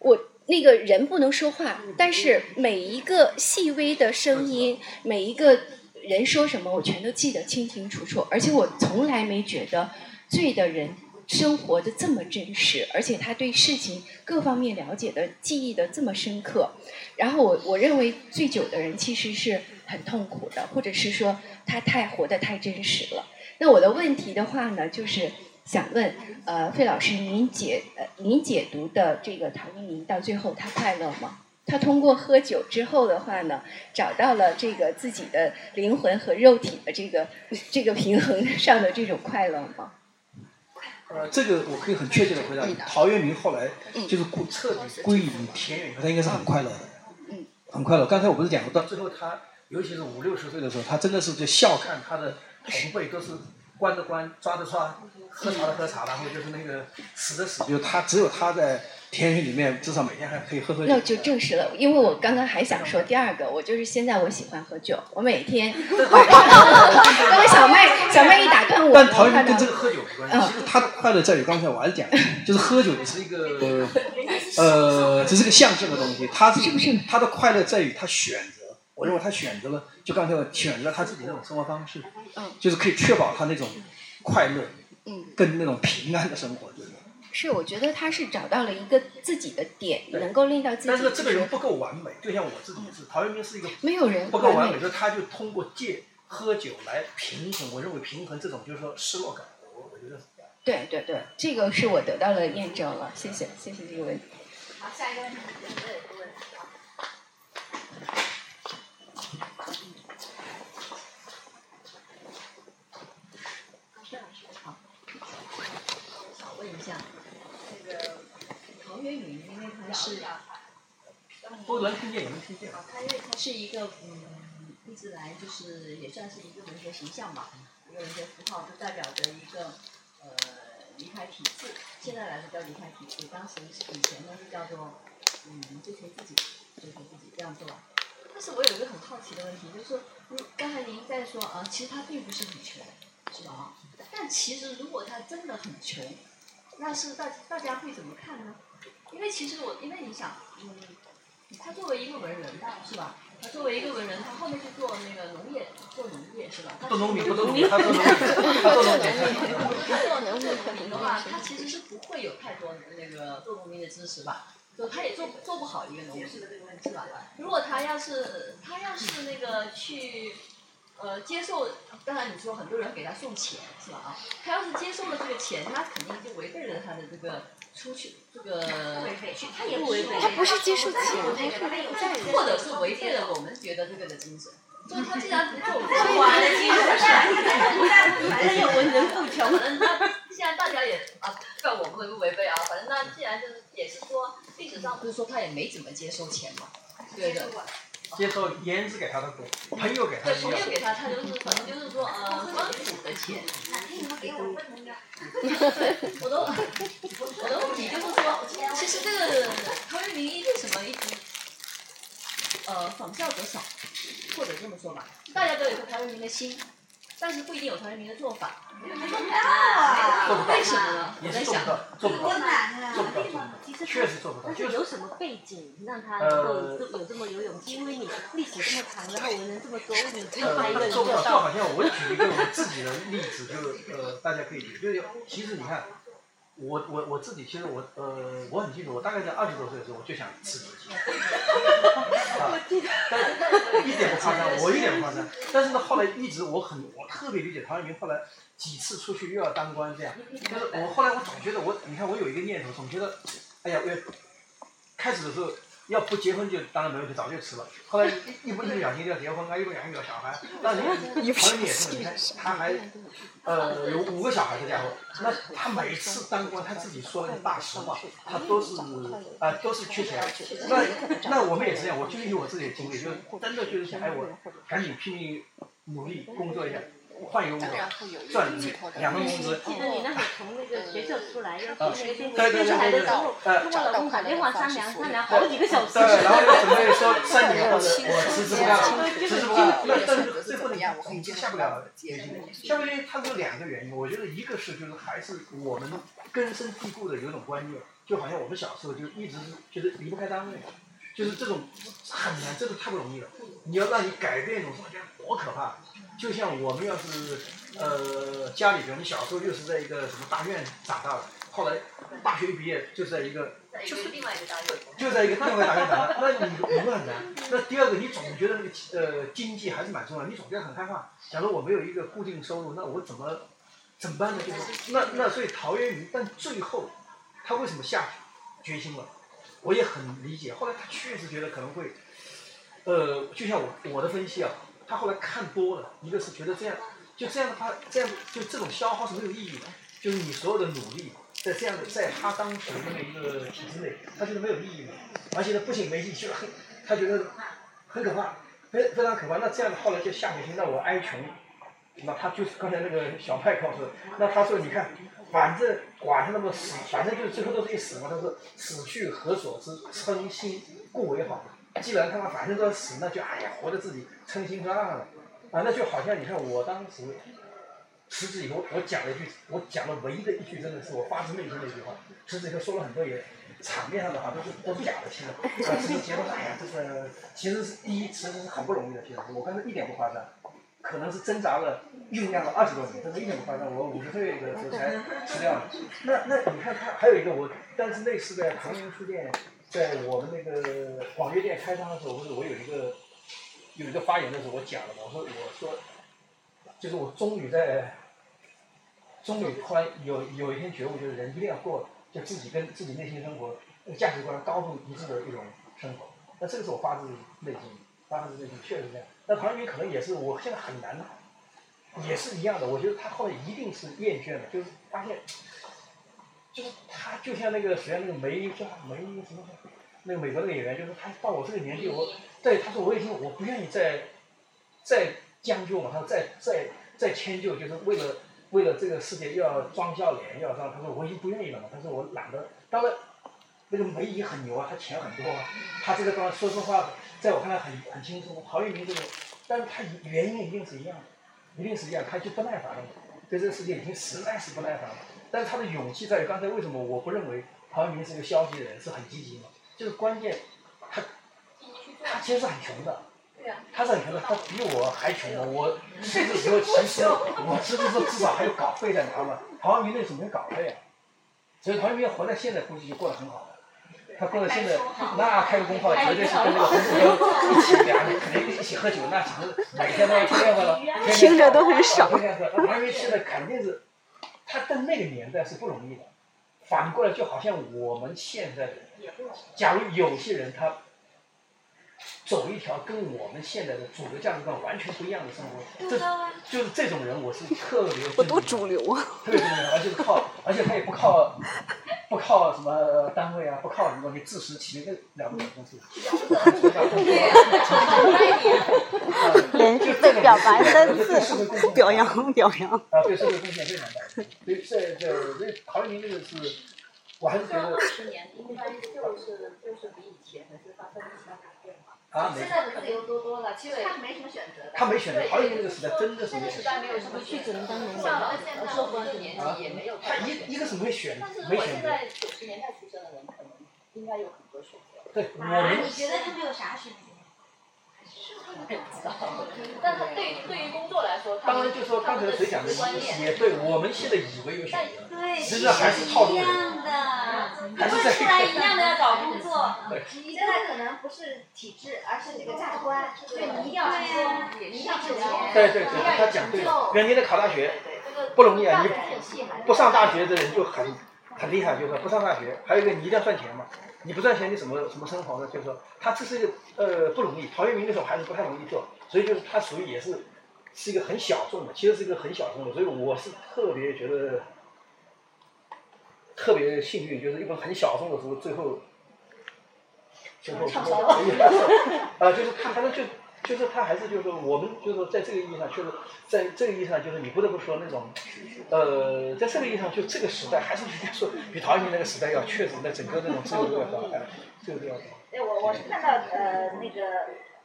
我那个人不能说话，但是每一个细微的声音，每一个人说什么，我全都记得清清楚楚，而且我从来没觉得醉的人。生活的这么真实，而且他对事情各方面了解的、记忆的这么深刻。然后我我认为醉酒的人其实是很痛苦的，或者是说他太活得太真实了。那我的问题的话呢，就是想问呃费老师，您解呃您解读的这个陶渊明到最后他快乐吗？他通过喝酒之后的话呢，找到了这个自己的灵魂和肉体的这个这个平衡上的这种快乐吗？呃，这个我可以很确切的回答。陶渊明后来就是归彻底归隐田园以后，他应该是很快乐的，嗯，很快乐。刚才我不是讲过，到最后他，尤其是五六十岁的时候，他真的是就笑看他的同辈都是关的关，抓的抓，喝茶的喝茶，然后就是那个死的死，就他只有他在田园里面，至少每天还可以喝喝酒。那就证实了，因为我刚刚还想说第二个，我就是现在我喜欢喝酒，我每天 刚才小妹小妹一打断我，但陶渊明跟这个喝酒没关系，其实他的快乐在于刚才我还是讲，就是喝酒只是一个 呃，只是个象征的东西，他是他的快乐在于他选择，我认为他选择了，就刚才我选择了他自己那种生活方式，嗯，就是可以确保他那种快乐，嗯，跟那种平安的生活？是，我觉得他是找到了一个自己的点，能够令到自己。但是这个人不够完美，就像我自己是，陶渊明是一个没有人不够完美，所以他就通过借喝酒来平衡。我认为平衡这种就是说失落感，我我觉得是这样。对对对，这个是我得到了验证了，谢谢谢谢这个问题。好，下一个问题，我有一个问题好，想问一下，这个陶渊明，因为他是，都能听见，也能听见。他因为他是一个嗯，一直来就是也算是一个文学形象吧，一个文学符号，就代表着一个呃离开体制，现在来说叫离开体制，当时以前呢是叫做嗯追求自己，追求自己这样做。但是我有一个很好奇的问题，就是说，嗯，刚才您在说啊，其实他并不是很穷，是吧啊？但其实如果他真的很穷，那是大大家会怎么看呢？因为其实我，因为你想，嗯，他作为一个文人吧，是吧？他作为一个文人，他后面去做那个农业，做农业是吧？做农民不做农民，他做农民，他做农民。他做农民的话，他其实是不会有太多那个做农民的知识吧？就他也做做不好一个农民，是吧？如果他要是他要是那个去。呃，接受，当然你说很多人给他送钱是吧啊？他要是接受了这个钱，他肯定就违背了他的这个出去这个，他也不违背，他不是接受钱，他是或者是违背了我们觉得这个的精神。所以他既然不做不完的精神，反正有文人不穷，反正 那既然大家也啊，不管我们违不违背啊，反正那既然就是也是说历史上不是说他也没怎么接受钱嘛，对的。接受胭脂给他的多，朋友给他的对，朋友给他，他就是反正就是说呃，官府的钱。我的我的问题就是说，其实这个陶渊明为什么一直呃仿效者少，或者这么说吧，大家都有个陶渊明的心，但是不一定有陶渊明的做法。啊做不到为什么呢？也我在想是做不到，做不到，做不到，做不到其实，确实做不到。但就是有什么背景让他能够这有这么有勇气？因为你历史这么长，然后文人这么多，为什么只有他一个呃，人做不到，就做到？好像我举一个我自己的例子，就是呃，大家可以举，就是其实你看，我我我自己其实我呃我很清楚，我大概在二十多岁的时候我就想辞职去，啊，但一点不夸张，我一点不夸张。但是呢，后来一直我很我特别理解陶渊明，后来几次出去又要当官这样，就是我后来我总觉得我，你看我有一个念头，总觉得，哎呀，我开始的时候。要不结婚就当然没问题，早就辞了。后来一一不一不小心就要结婚啊，一不小心有小孩。那你陶渊明也是，你看他还呃有五个小孩的家伙，那他每次当官他自己说那个大实话，他都是啊、都是缺钱。那那我们也是这样，我就是有我自己的经历，就是真的就是想哎我赶紧拼命努力工作一下，换一个工作，赚两份工资。记得你那会儿从那个学校出来，要去那个电对对电视台的时候，对跟我老公打电话商量，商量好几个小时。对，然后就准备说三年或者 我辞职不干了，辞职不干了。那但是最后呢，总是下不了决心。下不了决心，它有两个原因。我觉得一个是就是还是我们根深蒂固的有一种观念，就好像我们小时候就一直是觉得离不开单位，就是这种很难，真的太不容易了。你要让你改变一种生活，多可怕！就像我们要是呃家里，边你小时候就是在一个什么大院长大的，后来大学一毕业就在一个就是另外一个大院。就在一个另外大院长大，那你你会很难。那第二个，你总觉得那个呃经济还是蛮重要，你总觉得很害怕。假如我没有一个固定收入，那我怎么怎么办呢？就是那那所以陶渊明，但最后他为什么下决心了？我也很理解。后来他确实觉得可能会，呃，就像我我的分析啊，他后来看多了，一个是觉得这样，就这样的话，这样就这种消耗是没有意义的，就是你所有的努力。在这样的，在他当时那一个体制内，他觉得没有意义的，而且呢不仅没意义，就很，他觉得很可怕，非非常可怕。那这样的后来就下决心，那我哀穷，那他就是刚才那个小派告诉，那他说你看，反正管他那么死，反正就最后都是一死嘛。他说死去何所知，称心故为好。既然他们反正都要死，那就哎呀活着自己称心算了，啊那就好像你看我当时。辞职以后，我讲了一句，我讲了唯一的一句，真的是我发自内心的一句话。辞职以后说了很多也场面上的话，都是都是假的，其实。啊，这个结论，哎呀，这个其实是第一辞职是很不容易的，其实我刚才一点不夸张，可能是挣扎了酝酿了二十多年，真的一点不夸张。我五十岁的时候才辞掉的。那那你看他还有一个我，但是那次在唐人书店，在我们那个广粤店开张的时候，不是我有一个有一个发言的时候，我讲了嘛，我说我说。就是我终于在，终于突然有有一天觉悟，就是人一定要过，就自己跟自己内心生活价值观高度一致的一种生活。那这个是我发自内心，发自内心确实这样。那唐渊明可能也是，我现在很难，也是一样的。我觉得他后来一定是厌倦了，就是发现，就是他就像那个谁那个梅叫梅什么，那个美国那个演员，就是他到我这个年纪，我对他说我已经我不愿意再再。将就嘛，他说再再再迁就，就是为了为了这个世界又要装笑脸，要让他说我已经不愿意了嘛，他说我懒得。当然，那个梅姨很牛啊，她钱很多啊，她这个当然说实话，在我看来很很轻松。陶渊明这个，但是他原因一定是一样的，一定是一样，他就不耐烦了，对这个世界已经实在是不耐烦了。但是他的勇气在于，刚才为什么我不认为陶渊明是一个消极的人，是很积极嘛？就是关键，他他其实是很穷的。他是很穷的，他比我还穷。我这个时候其实我知道说至少还有稿费在拿嘛。陶渊明那时候没稿费啊，所以陶渊明活在现在估计就过得很好了。他过得现在那开个工号绝对是跟那个洪福州一起俩人肯定一起喝酒，那简直每天都要 天天喝了。听着都很爽。陶渊明现在肯定是，他在那个年代是不容易的。反过来就好像我们现在的，假如有些人他。走一条跟我们现在的主流价值观完全不一样的生活，这就是这种人，我是特别我多主流啊！特别主流，而且靠，而且他也不靠，不靠什么单位啊，不靠什么，你自食其力了不了东西。连续被表白三次，表扬表扬。啊，对社会贡献非常大。所以这这这陶渊明这个是，我还是觉得。十年应该就是就是比以前还是发生了什么改变吧？啊，没现在的自由多多了，其实他没什么选择的。他没选择，那个时代真的是没选择。没有什么去只能当农民像了现在我们这个年纪也没有。他一一个是没选，但是如没选择。果现在九十年代出生的人，可能应该有很多选择。对，我啊，们你觉得他们有啥选择？不知道，但是对于对于工作来说，他们当然就说刚才谁讲的观念也对，我们现在以为有选择，对，实还是套路人。一样的，还是在出来一样的要找工作。你现在可能不是体制，而是这个价值观，对你一定要成功，你一定要挣钱，对对对，他讲对了。原来你考大学不容易啊，你不上大学的人就很很厉害，就是说不上大学，还有一个你一定要赚钱嘛。你不赚钱，你怎么怎么生活呢？就是说，他这是一个呃不容易。陶渊明那时候还是不太容易做，所以就是他属于也是是一个很小众的，其实是一个很小众的。所以我是特别觉得特别幸运，就是一本很小众的书，最后最后啊，就是他反正就就是他还是就是说我们就是说在这个意义上，确实在这个意义上，就是你不得不说那种呃，在这个意义上，就这个时代还是应该说比陶渊明那个时代要确实在整个那种自由度要高，哎，自由度要高。哎，我我是看到呃那个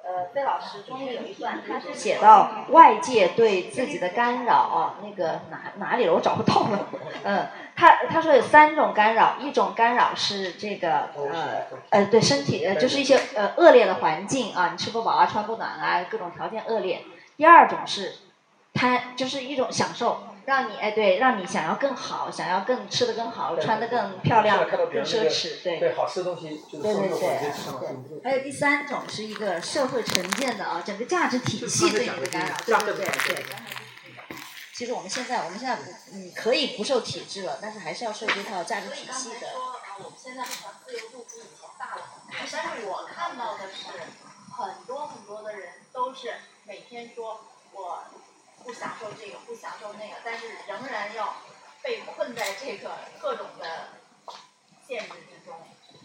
呃费老师中间有一段，他是写到外界对自己的干扰啊，那个哪哪里了我找不到了，嗯，他他说有三种干扰，一种干扰是这个呃呃对身体呃就是一些呃恶劣的环境啊，你吃不饱啊，穿不暖啊，各种条件恶劣。第二种是贪，就是一种享受。让你哎对，让你想要更好，想要更吃的更好，穿的更漂亮，更奢侈，对。对，好吃的东西就是对对对对。还有第三种是一个社会成见的啊，整个价值体系对你的干扰，对对对对。其实我们现在，我们现在不，嗯，可以不受体制了，但是还是要受这套价值体系的。我们现在好像自由度比以前大了，但是我看到的是很多很多的人都是每天说我。不享受这个，不享受那个，但是仍然要被困在这个各种的限制之中。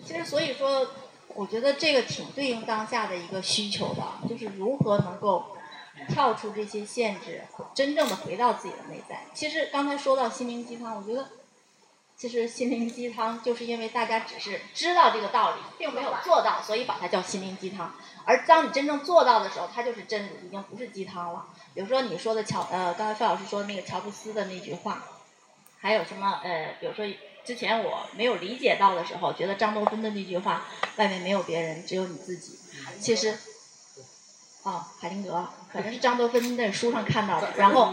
其实，所以说，我觉得这个挺对应当下的一个需求的，就是如何能够跳出这些限制，真正的回到自己的内在。其实刚才说到心灵鸡汤，我觉得，其实心灵鸡汤就是因为大家只是知道这个道理，并没有做到，所以把它叫心灵鸡汤。而当你真正做到的时候，它就是真理，已经不是鸡汤了。比如说你说的乔呃，刚才费老师说的那个乔布斯的那句话，还有什么呃，比如说之前我没有理解到的时候，觉得张多芬的那句话，外面没有别人，只有你自己。其实，哦，海灵格，可能是张多芬在书上看到的。然后，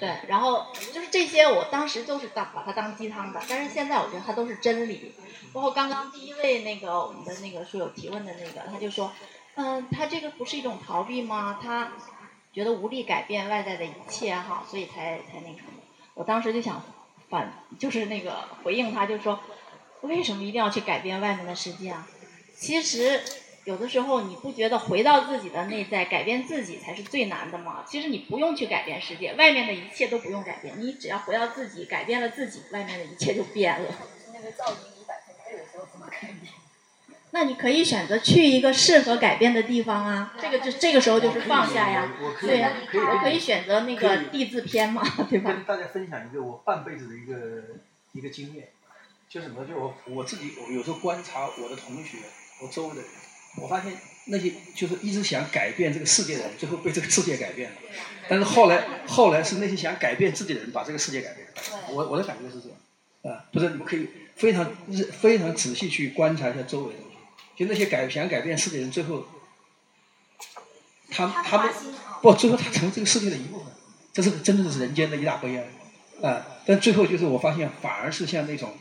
对，然后就是这些，我当时都是当把它当鸡汤的，但是现在我觉得它都是真理。包括刚刚第一位那个我们的那个书友提问的那个，他就说，嗯，他这个不是一种逃避吗？他觉得无力改变外在的一切哈，所以才才那什么。我当时就想反，就是那个回应他，就说，为什么一定要去改变外面的世界啊？其实有的时候你不觉得回到自己的内在，改变自己才是最难的吗？其实你不用去改变世界，外面的一切都不用改变，你只要回到自己，改变了自己，外面的一切就变了。那个噪音一百分贝的时候怎么改变？那你可以选择去一个适合改变的地方啊，这个就这个时候就是放下呀，对呀，我可以选择那个地字篇嘛，对吧？跟大家分享一个我半辈子的一个一个经验，就是什么？就我我自己，我有时候观察我的同学，我周围的人，我发现那些就是一直想改变这个世界的人，最后被这个世界改变了。但是后来后来是那些想改变自己的人，把这个世界改变了。我我的感觉是这样，啊，不是你们可以非常非常仔细去观察一下周围的。就那些改想改变世界的人，最后，他他们不，最后他成这个世界的一部分，这是真的是人间的一大悲哀，啊！但最后就是我发现，反而是像那种，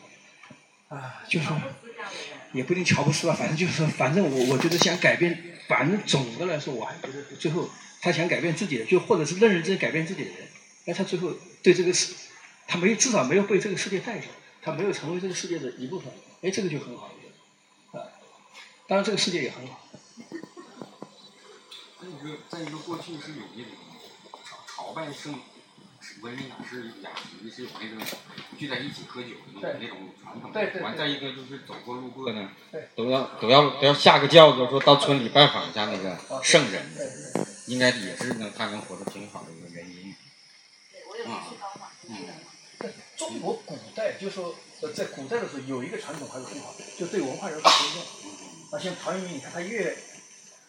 啊，就是也不一定乔布斯吧，反正就是，反正我我觉得想改变，反正总的来说，我还觉得最后他想改变自己的，就或者是认认真改变自己的人，那，他最后对这个世，他没至少没有被这个世界带走，他没有成为这个世界的一部分，哎，这个就很好。当然，这个世界也很好。再一个，再一个，过去是有那种朝朝拜圣文明雅士雅集，是有那种聚在一起喝酒的那种传统。对对。完，再一个就是走过路过呢，都要都要都要下个轿子，说到村里拜访一下那个圣人，应该也是能他能活得挺好的一个原因。啊，嗯。在中国古代，就说在古代的时候，有一个传统还是很好，就对文化人很尊重。那像陶渊明，你看他越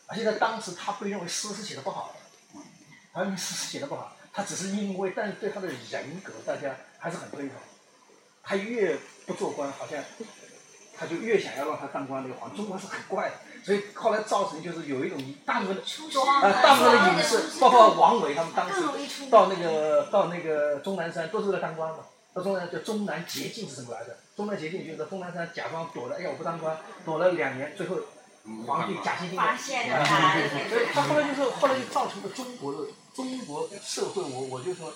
而且在当时他被认为诗是写的不好的，陶渊明诗是写的不好，他只是因为，但是对他的人格大家还是很推崇。他越不做官，好像他就越想要让他当官。那个皇中国是很怪的，所以后来造成就是有一种大部分的啊，大部分的隐士，包括王维他们当时到那个到那个终南山都是在当官嘛。到终南叫终南捷径是怎么来的？终南捷径就是终南山假装躲了，哎呀我不当官，躲了两年，最后皇帝假惺惺的发现了啊，所以他后来就是后来就造成了中国的中国社会，我我就说，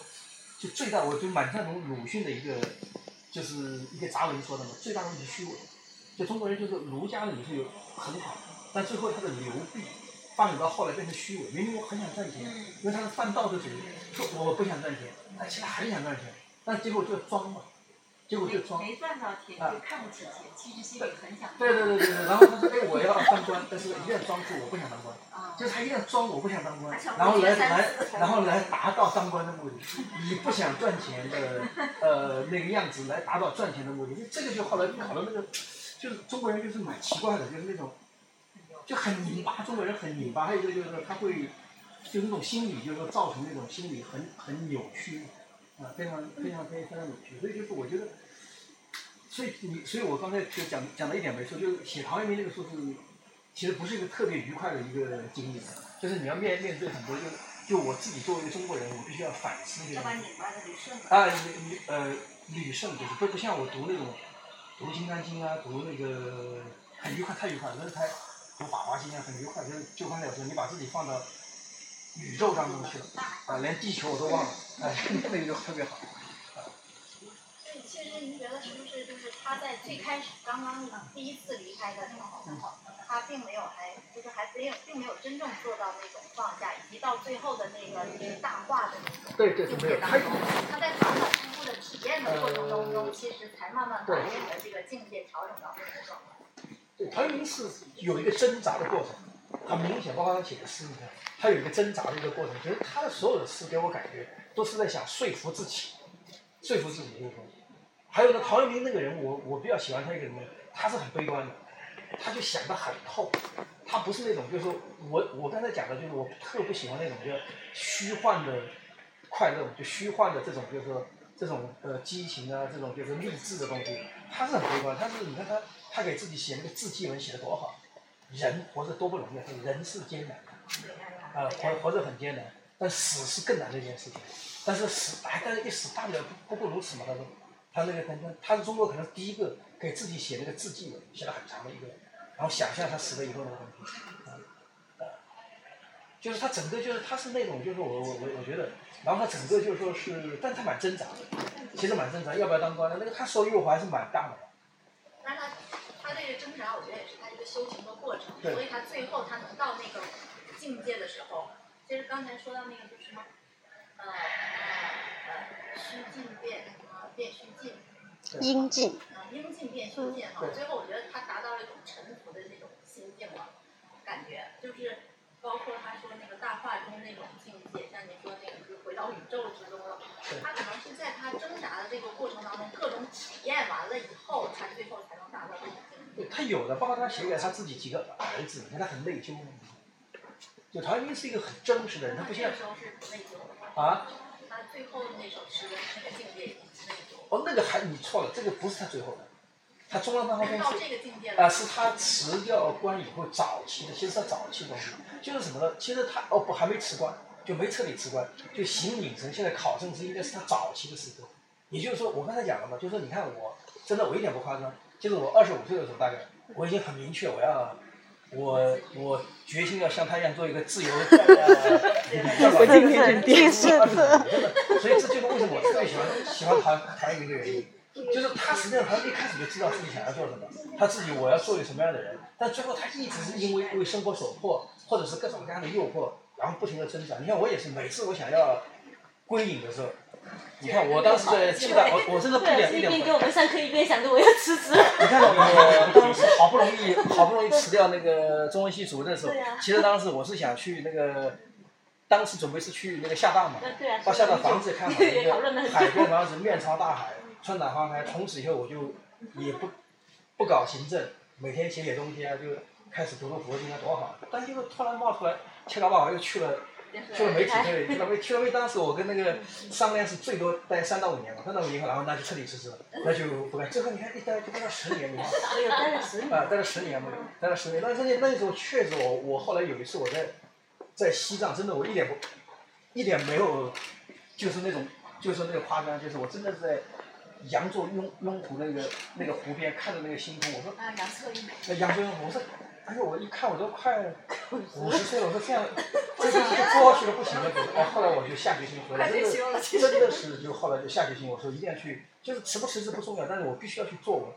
就最大我就蛮赞同鲁迅的一个。就是一个杂文说的嘛，最大的问题虚伪。就中国人就是儒家的理是有很好，但最后他的流弊发展到后来变成虚伪。明明我很想赚钱，因为他是犯道德主义，说我不想赚钱，但其实很想赚钱，但结果就装嘛，结果就装。没赚到钱就看不起钱，其实心里很想。对对对对对，然后他说哎我要当官，但是一定要装出我不想当官，就是他一定要装我不想当官，然后来来然后来达到当官的目的，以不想赚钱的呃那个样子来达到赚钱的目的，这个就后来搞到那个，就是中国人就是蛮奇怪的，就是那种就很拧巴，中国人很拧巴，还有一个就是说他会就是那种心理就是说造成那种心理很很扭曲，啊非常非常非常非常扭曲，所以就是我觉得。所以你，所以我刚才就讲讲的一点没错，就是写陶渊明那个书是，其实不是一个特别愉快的一个经历，就是你要面面对很多，就就我自己作为一个中国人，我必须要反思这个。啊，吕呃吕胜就是不不像我读那种读《金刚经》啊，读那个很愉快，太愉快了，那是他读《法华经》啊，很愉快，就是就刚才我说，你把自己放到宇宙当中去了，啊，连地球我都忘了，哎，那个就特别好。其实您觉得是不是就是他在最开始刚刚第一次离开的时候，他并没有还就是还没有并没有真正做到那种放下，以及到最后的那个大化的那种对对境界当中，他在反反复复的体验的过程当中，其实才慢慢把自己的这个境界调整到那个状态。对，陶渊明是有一个挣扎的过程，很明显，包括他写的诗，你看，他有一个挣扎的一个过程。其实他的所有的诗给我感觉都是在想说服自己，说服自己这个东西。还有呢，陶渊明那个人，我我比较喜欢他一个人，他是很悲观的，他就想得很透，他不是那种就是说我我刚才讲的就是我特不喜欢那种就虚幻的快乐，就虚幻的这种就是说这种呃激情啊，这种就是励志的东西，他是很悲观，他是你看他他给自己写那个字迹文写的多好，人活着多不容易，人是艰难的，啊活活着很艰难，但死是更难的一件事情，但是死哎但是一死大不了不不过如此嘛，他说。他那个，他他是中国可能第一个给自己写那个字迹文，写了很长的一个，然后想象他死了以后那个东西，啊，就是他整个就是他是那种就是我我我我觉得，然后他整个就是说是，但他蛮挣扎的，其实蛮挣扎，要不要当官的？那个他受诱惑还是蛮大的。但是他他这个挣扎，我觉得也是他一个修行，所以他最后他能到那个境界的时候，其实刚才说到那个就是什么，呃呃虚静变什么。变虚静，阴静。啊，阴静变虚静哈，最后我觉得他达到了一种沉浮的那种心境了，感觉就是包括他说那个大化中那种境界，像您说那个就回到宇宙之中了。他可能是在他挣扎的这个过程当中，各种体验完了以后，他最后才他有的，包括他写给他自己几个儿子，你看他很内疚。就陶渊明是一个很真实的人，他不像。啊？他最后那首诗的那个境界。哦，那个还你错了，这个不是他最后的，他中央大化中是啊，是他辞掉官以后早期的，其实他早期的东西，就是什么呢？其实他哦不还没辞官，就没彻底辞官，就行影成现在考证是应该是他早期的诗歌，也就是说我刚才讲了嘛，就是说你看我真的我一点不夸张，就是我二十五岁的时候大概我已经很明确我要我我决心要像他一样做一个自由的。我今天第四次。所以这就是为什么我特别喜欢喜欢陶陶渊明的原因，就是他实际上他一开始就知道自己想要做什么，他自己我要做一个什么样的人，但最后他一直是因为为生活所迫，或者是各种各样的诱惑，然后不停的挣扎。你看我也是，每次我想要归隐的时候，你看我当时在暨大，我我真的不点一点。一边给我们上课一边想着我要辞职。你看我当时好不容易 好不容易辞掉那个中文系主任的时候，其实当时我是想去那个。当时准备是去那个厦大嘛，到厦大房子看好一个海边房子，面朝大海，春暖花开。从此以后我就也不不搞行政，每天写写东西啊，就开始读读佛经啊，多好！但就是突然冒出来，七老八十又去了。去了媒体对，去了媒去了媒，当时我跟那个商量是最多待三到五年嘛，三到五年以后，然后那就彻底辞职了，那就不干。最后你看一待就待了十年，你看。待了十年。啊，待了十年嘛，待了十年。但是那那时候确实，我我后来有一次我在在西藏，真的我一点不一点没有，就是那种就是那个夸张，就是我真的是在羊座雍雍湖那个那个湖边看着那个星空，我说。啊，阳朔雍。那阳朔雍湖，我说。哎呦，我一看我都快 五十岁了，我说这样，这就做下去了不行了。哎，后来我就下决心回来，真的真的是就后来就下决心，我说一定要去，就是辞不辞职不重要，但是我必须要去做我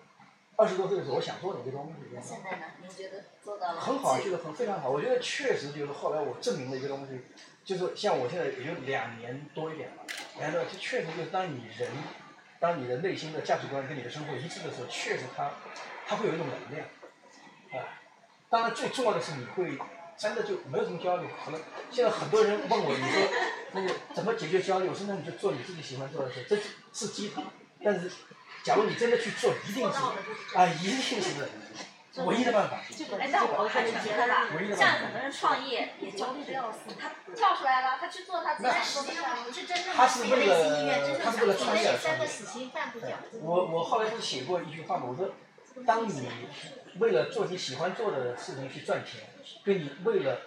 二十多岁的时候我想做的一个东西。那现在呢？您觉得做到了？很好，觉得很非常好。我觉得确实就是后来我证明了一个东西，就是像我现在也就两年多一点了，两年多，就确实就是当你人，当你的内心的价值观跟你的生活一致的时候，确实它，它会有一种能量，啊。当然，最重要的是你会真的就没有什么焦虑。可能现在很多人问我，你说那个怎么解决焦虑？我说那你就做你自己喜欢做的事，这是鸡汤。但是，假如你真的去做，一定是啊，一定是唯一的办法。哎，但我还是觉得吧，像很多人创业也焦虑的要死，他跳出来了，他去做他自己说不上，不是真正的内心意愿，真正想做的三个死刑犯不讲。我我后来不是写过一句话吗？我说，当你。为了做你喜欢做的事情去赚钱，跟你为了，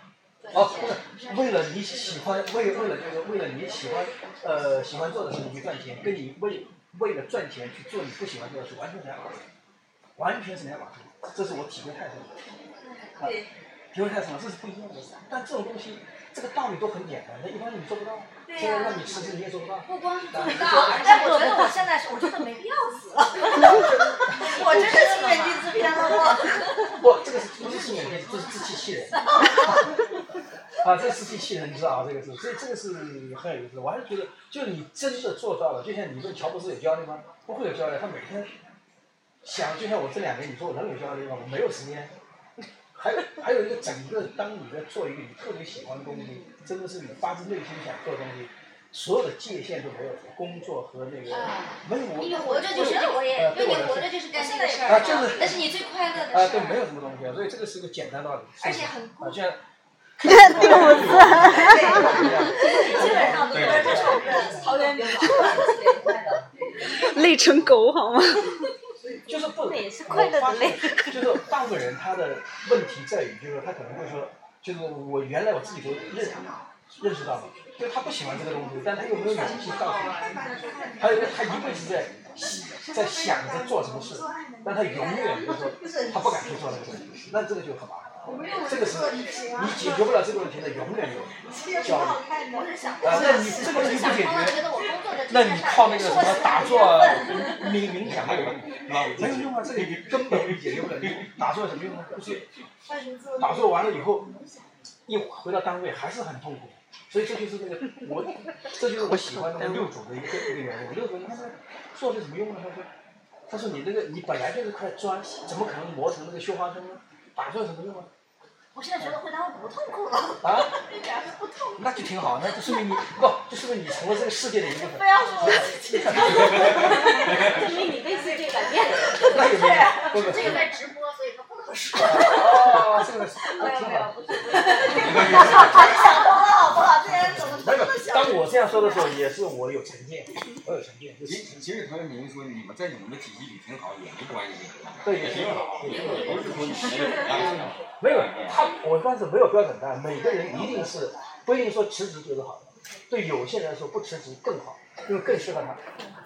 哦，不是，为了你喜欢，为为了就是为了你喜欢，呃，喜欢做的事情去赚钱，跟你为为了赚钱去做你不喜欢做的事，完全是两码事，完全是两码事，这是我体会太深了，啊，体会太深了，这是不一样的，但这种东西，这个道理都很简单，那一般人你做不到。现在让你辞职你也做不到。不光是做不到，但我觉得我现在是，我觉得没必要死了。我真是心远地自偏了我。不，这个是不是心远地，这是自欺欺人。啊，这是自欺欺人，你知道啊？这个是，所以这个是很有意思。我还是觉得，就你真的做到了，就像你问乔布斯有焦虑吗？不会有焦虑，他每天想，就像我这两年，你说我能有焦虑吗？我没有时间。还有还有一个整个，当你在做一个你特别喜欢的东西，真的是你发自内心想做的东西，所有的界限都没有，工作和那个没有。你活着就是活业，因为你活着就是干这个事儿。啊，就是。那是你最快乐的事啊，对，没有什么东西啊，所以这个是一个简单道理。而且很。好像。第五次。基本上都是这种桃园名。累成狗好吗？就是不，我发现 就是大部分人他的问题在于，就是他可能会说，就是我原来我自己都认认识到了，就他不喜欢这个东西，但他又没有勇气告诉你，还有他一辈子在在想着做什么事，但他永远就是说他不敢去做那个东西，那这个就很麻烦。这个是你解决不了这个问题的，永远有 焦虑。啊，那你这个问题不解决，那你靠那个什么打坐、冥冥想没有用，没有用啊！这个你根本就解决不了。打坐有什么用呢？就是打坐完了以后，一回到单位还是很痛苦。所以这就是那个我，这就是我喜欢那个六祖的一个一个原因。六祖，你看他做有什么用呢？他说，他说你那个你本来就是块砖，怎么可能磨成那个绣花针呢？打坐有什么用啊？我现在觉得回答我不痛苦了，啊，一点都不痛苦。那就挺好，那就说明你不，就说明你成了这个世界的一部分。不要说 证明你对世界改变了。那有没有？这个在直播，哦，这个没有没有，不是不是。你想多了好不好？这些人怎么这么想？当我这样说的时候，也是我有成见，我有成见。其实其实陶渊明说，你们在你们的体系里挺好，也没关系。对，也挺好，也不是说你们。没有，他我当时没有标准答案，每个人一定是不一定说辞职就是好的，对有些人来说不辞职更好，因为更适合他。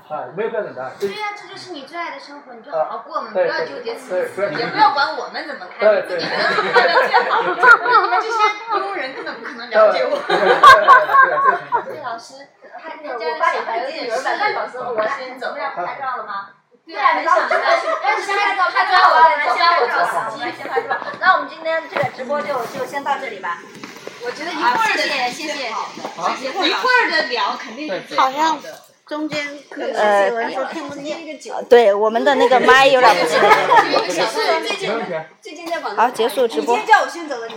啊，没有标准答案。对呀，这就是你最爱的生活，你就好好过嘛，不要纠结辞职，也不要管我们怎么看，自己能怎么快乐最好。你们这些庸人根本不可能了解我。对老师，还那家的小孩子有半小时，我先走，要拍照了吗？对啊，没想到，但是拍照拍照完，先让我做司机，先拍照。那我们今天这个直播就就先到这里吧。我觉得一会儿的，谢谢谢谢，一会儿的聊肯定是好像中间呃，听不见。对，我们的那个麦有点不行。最近在网好，结束直播。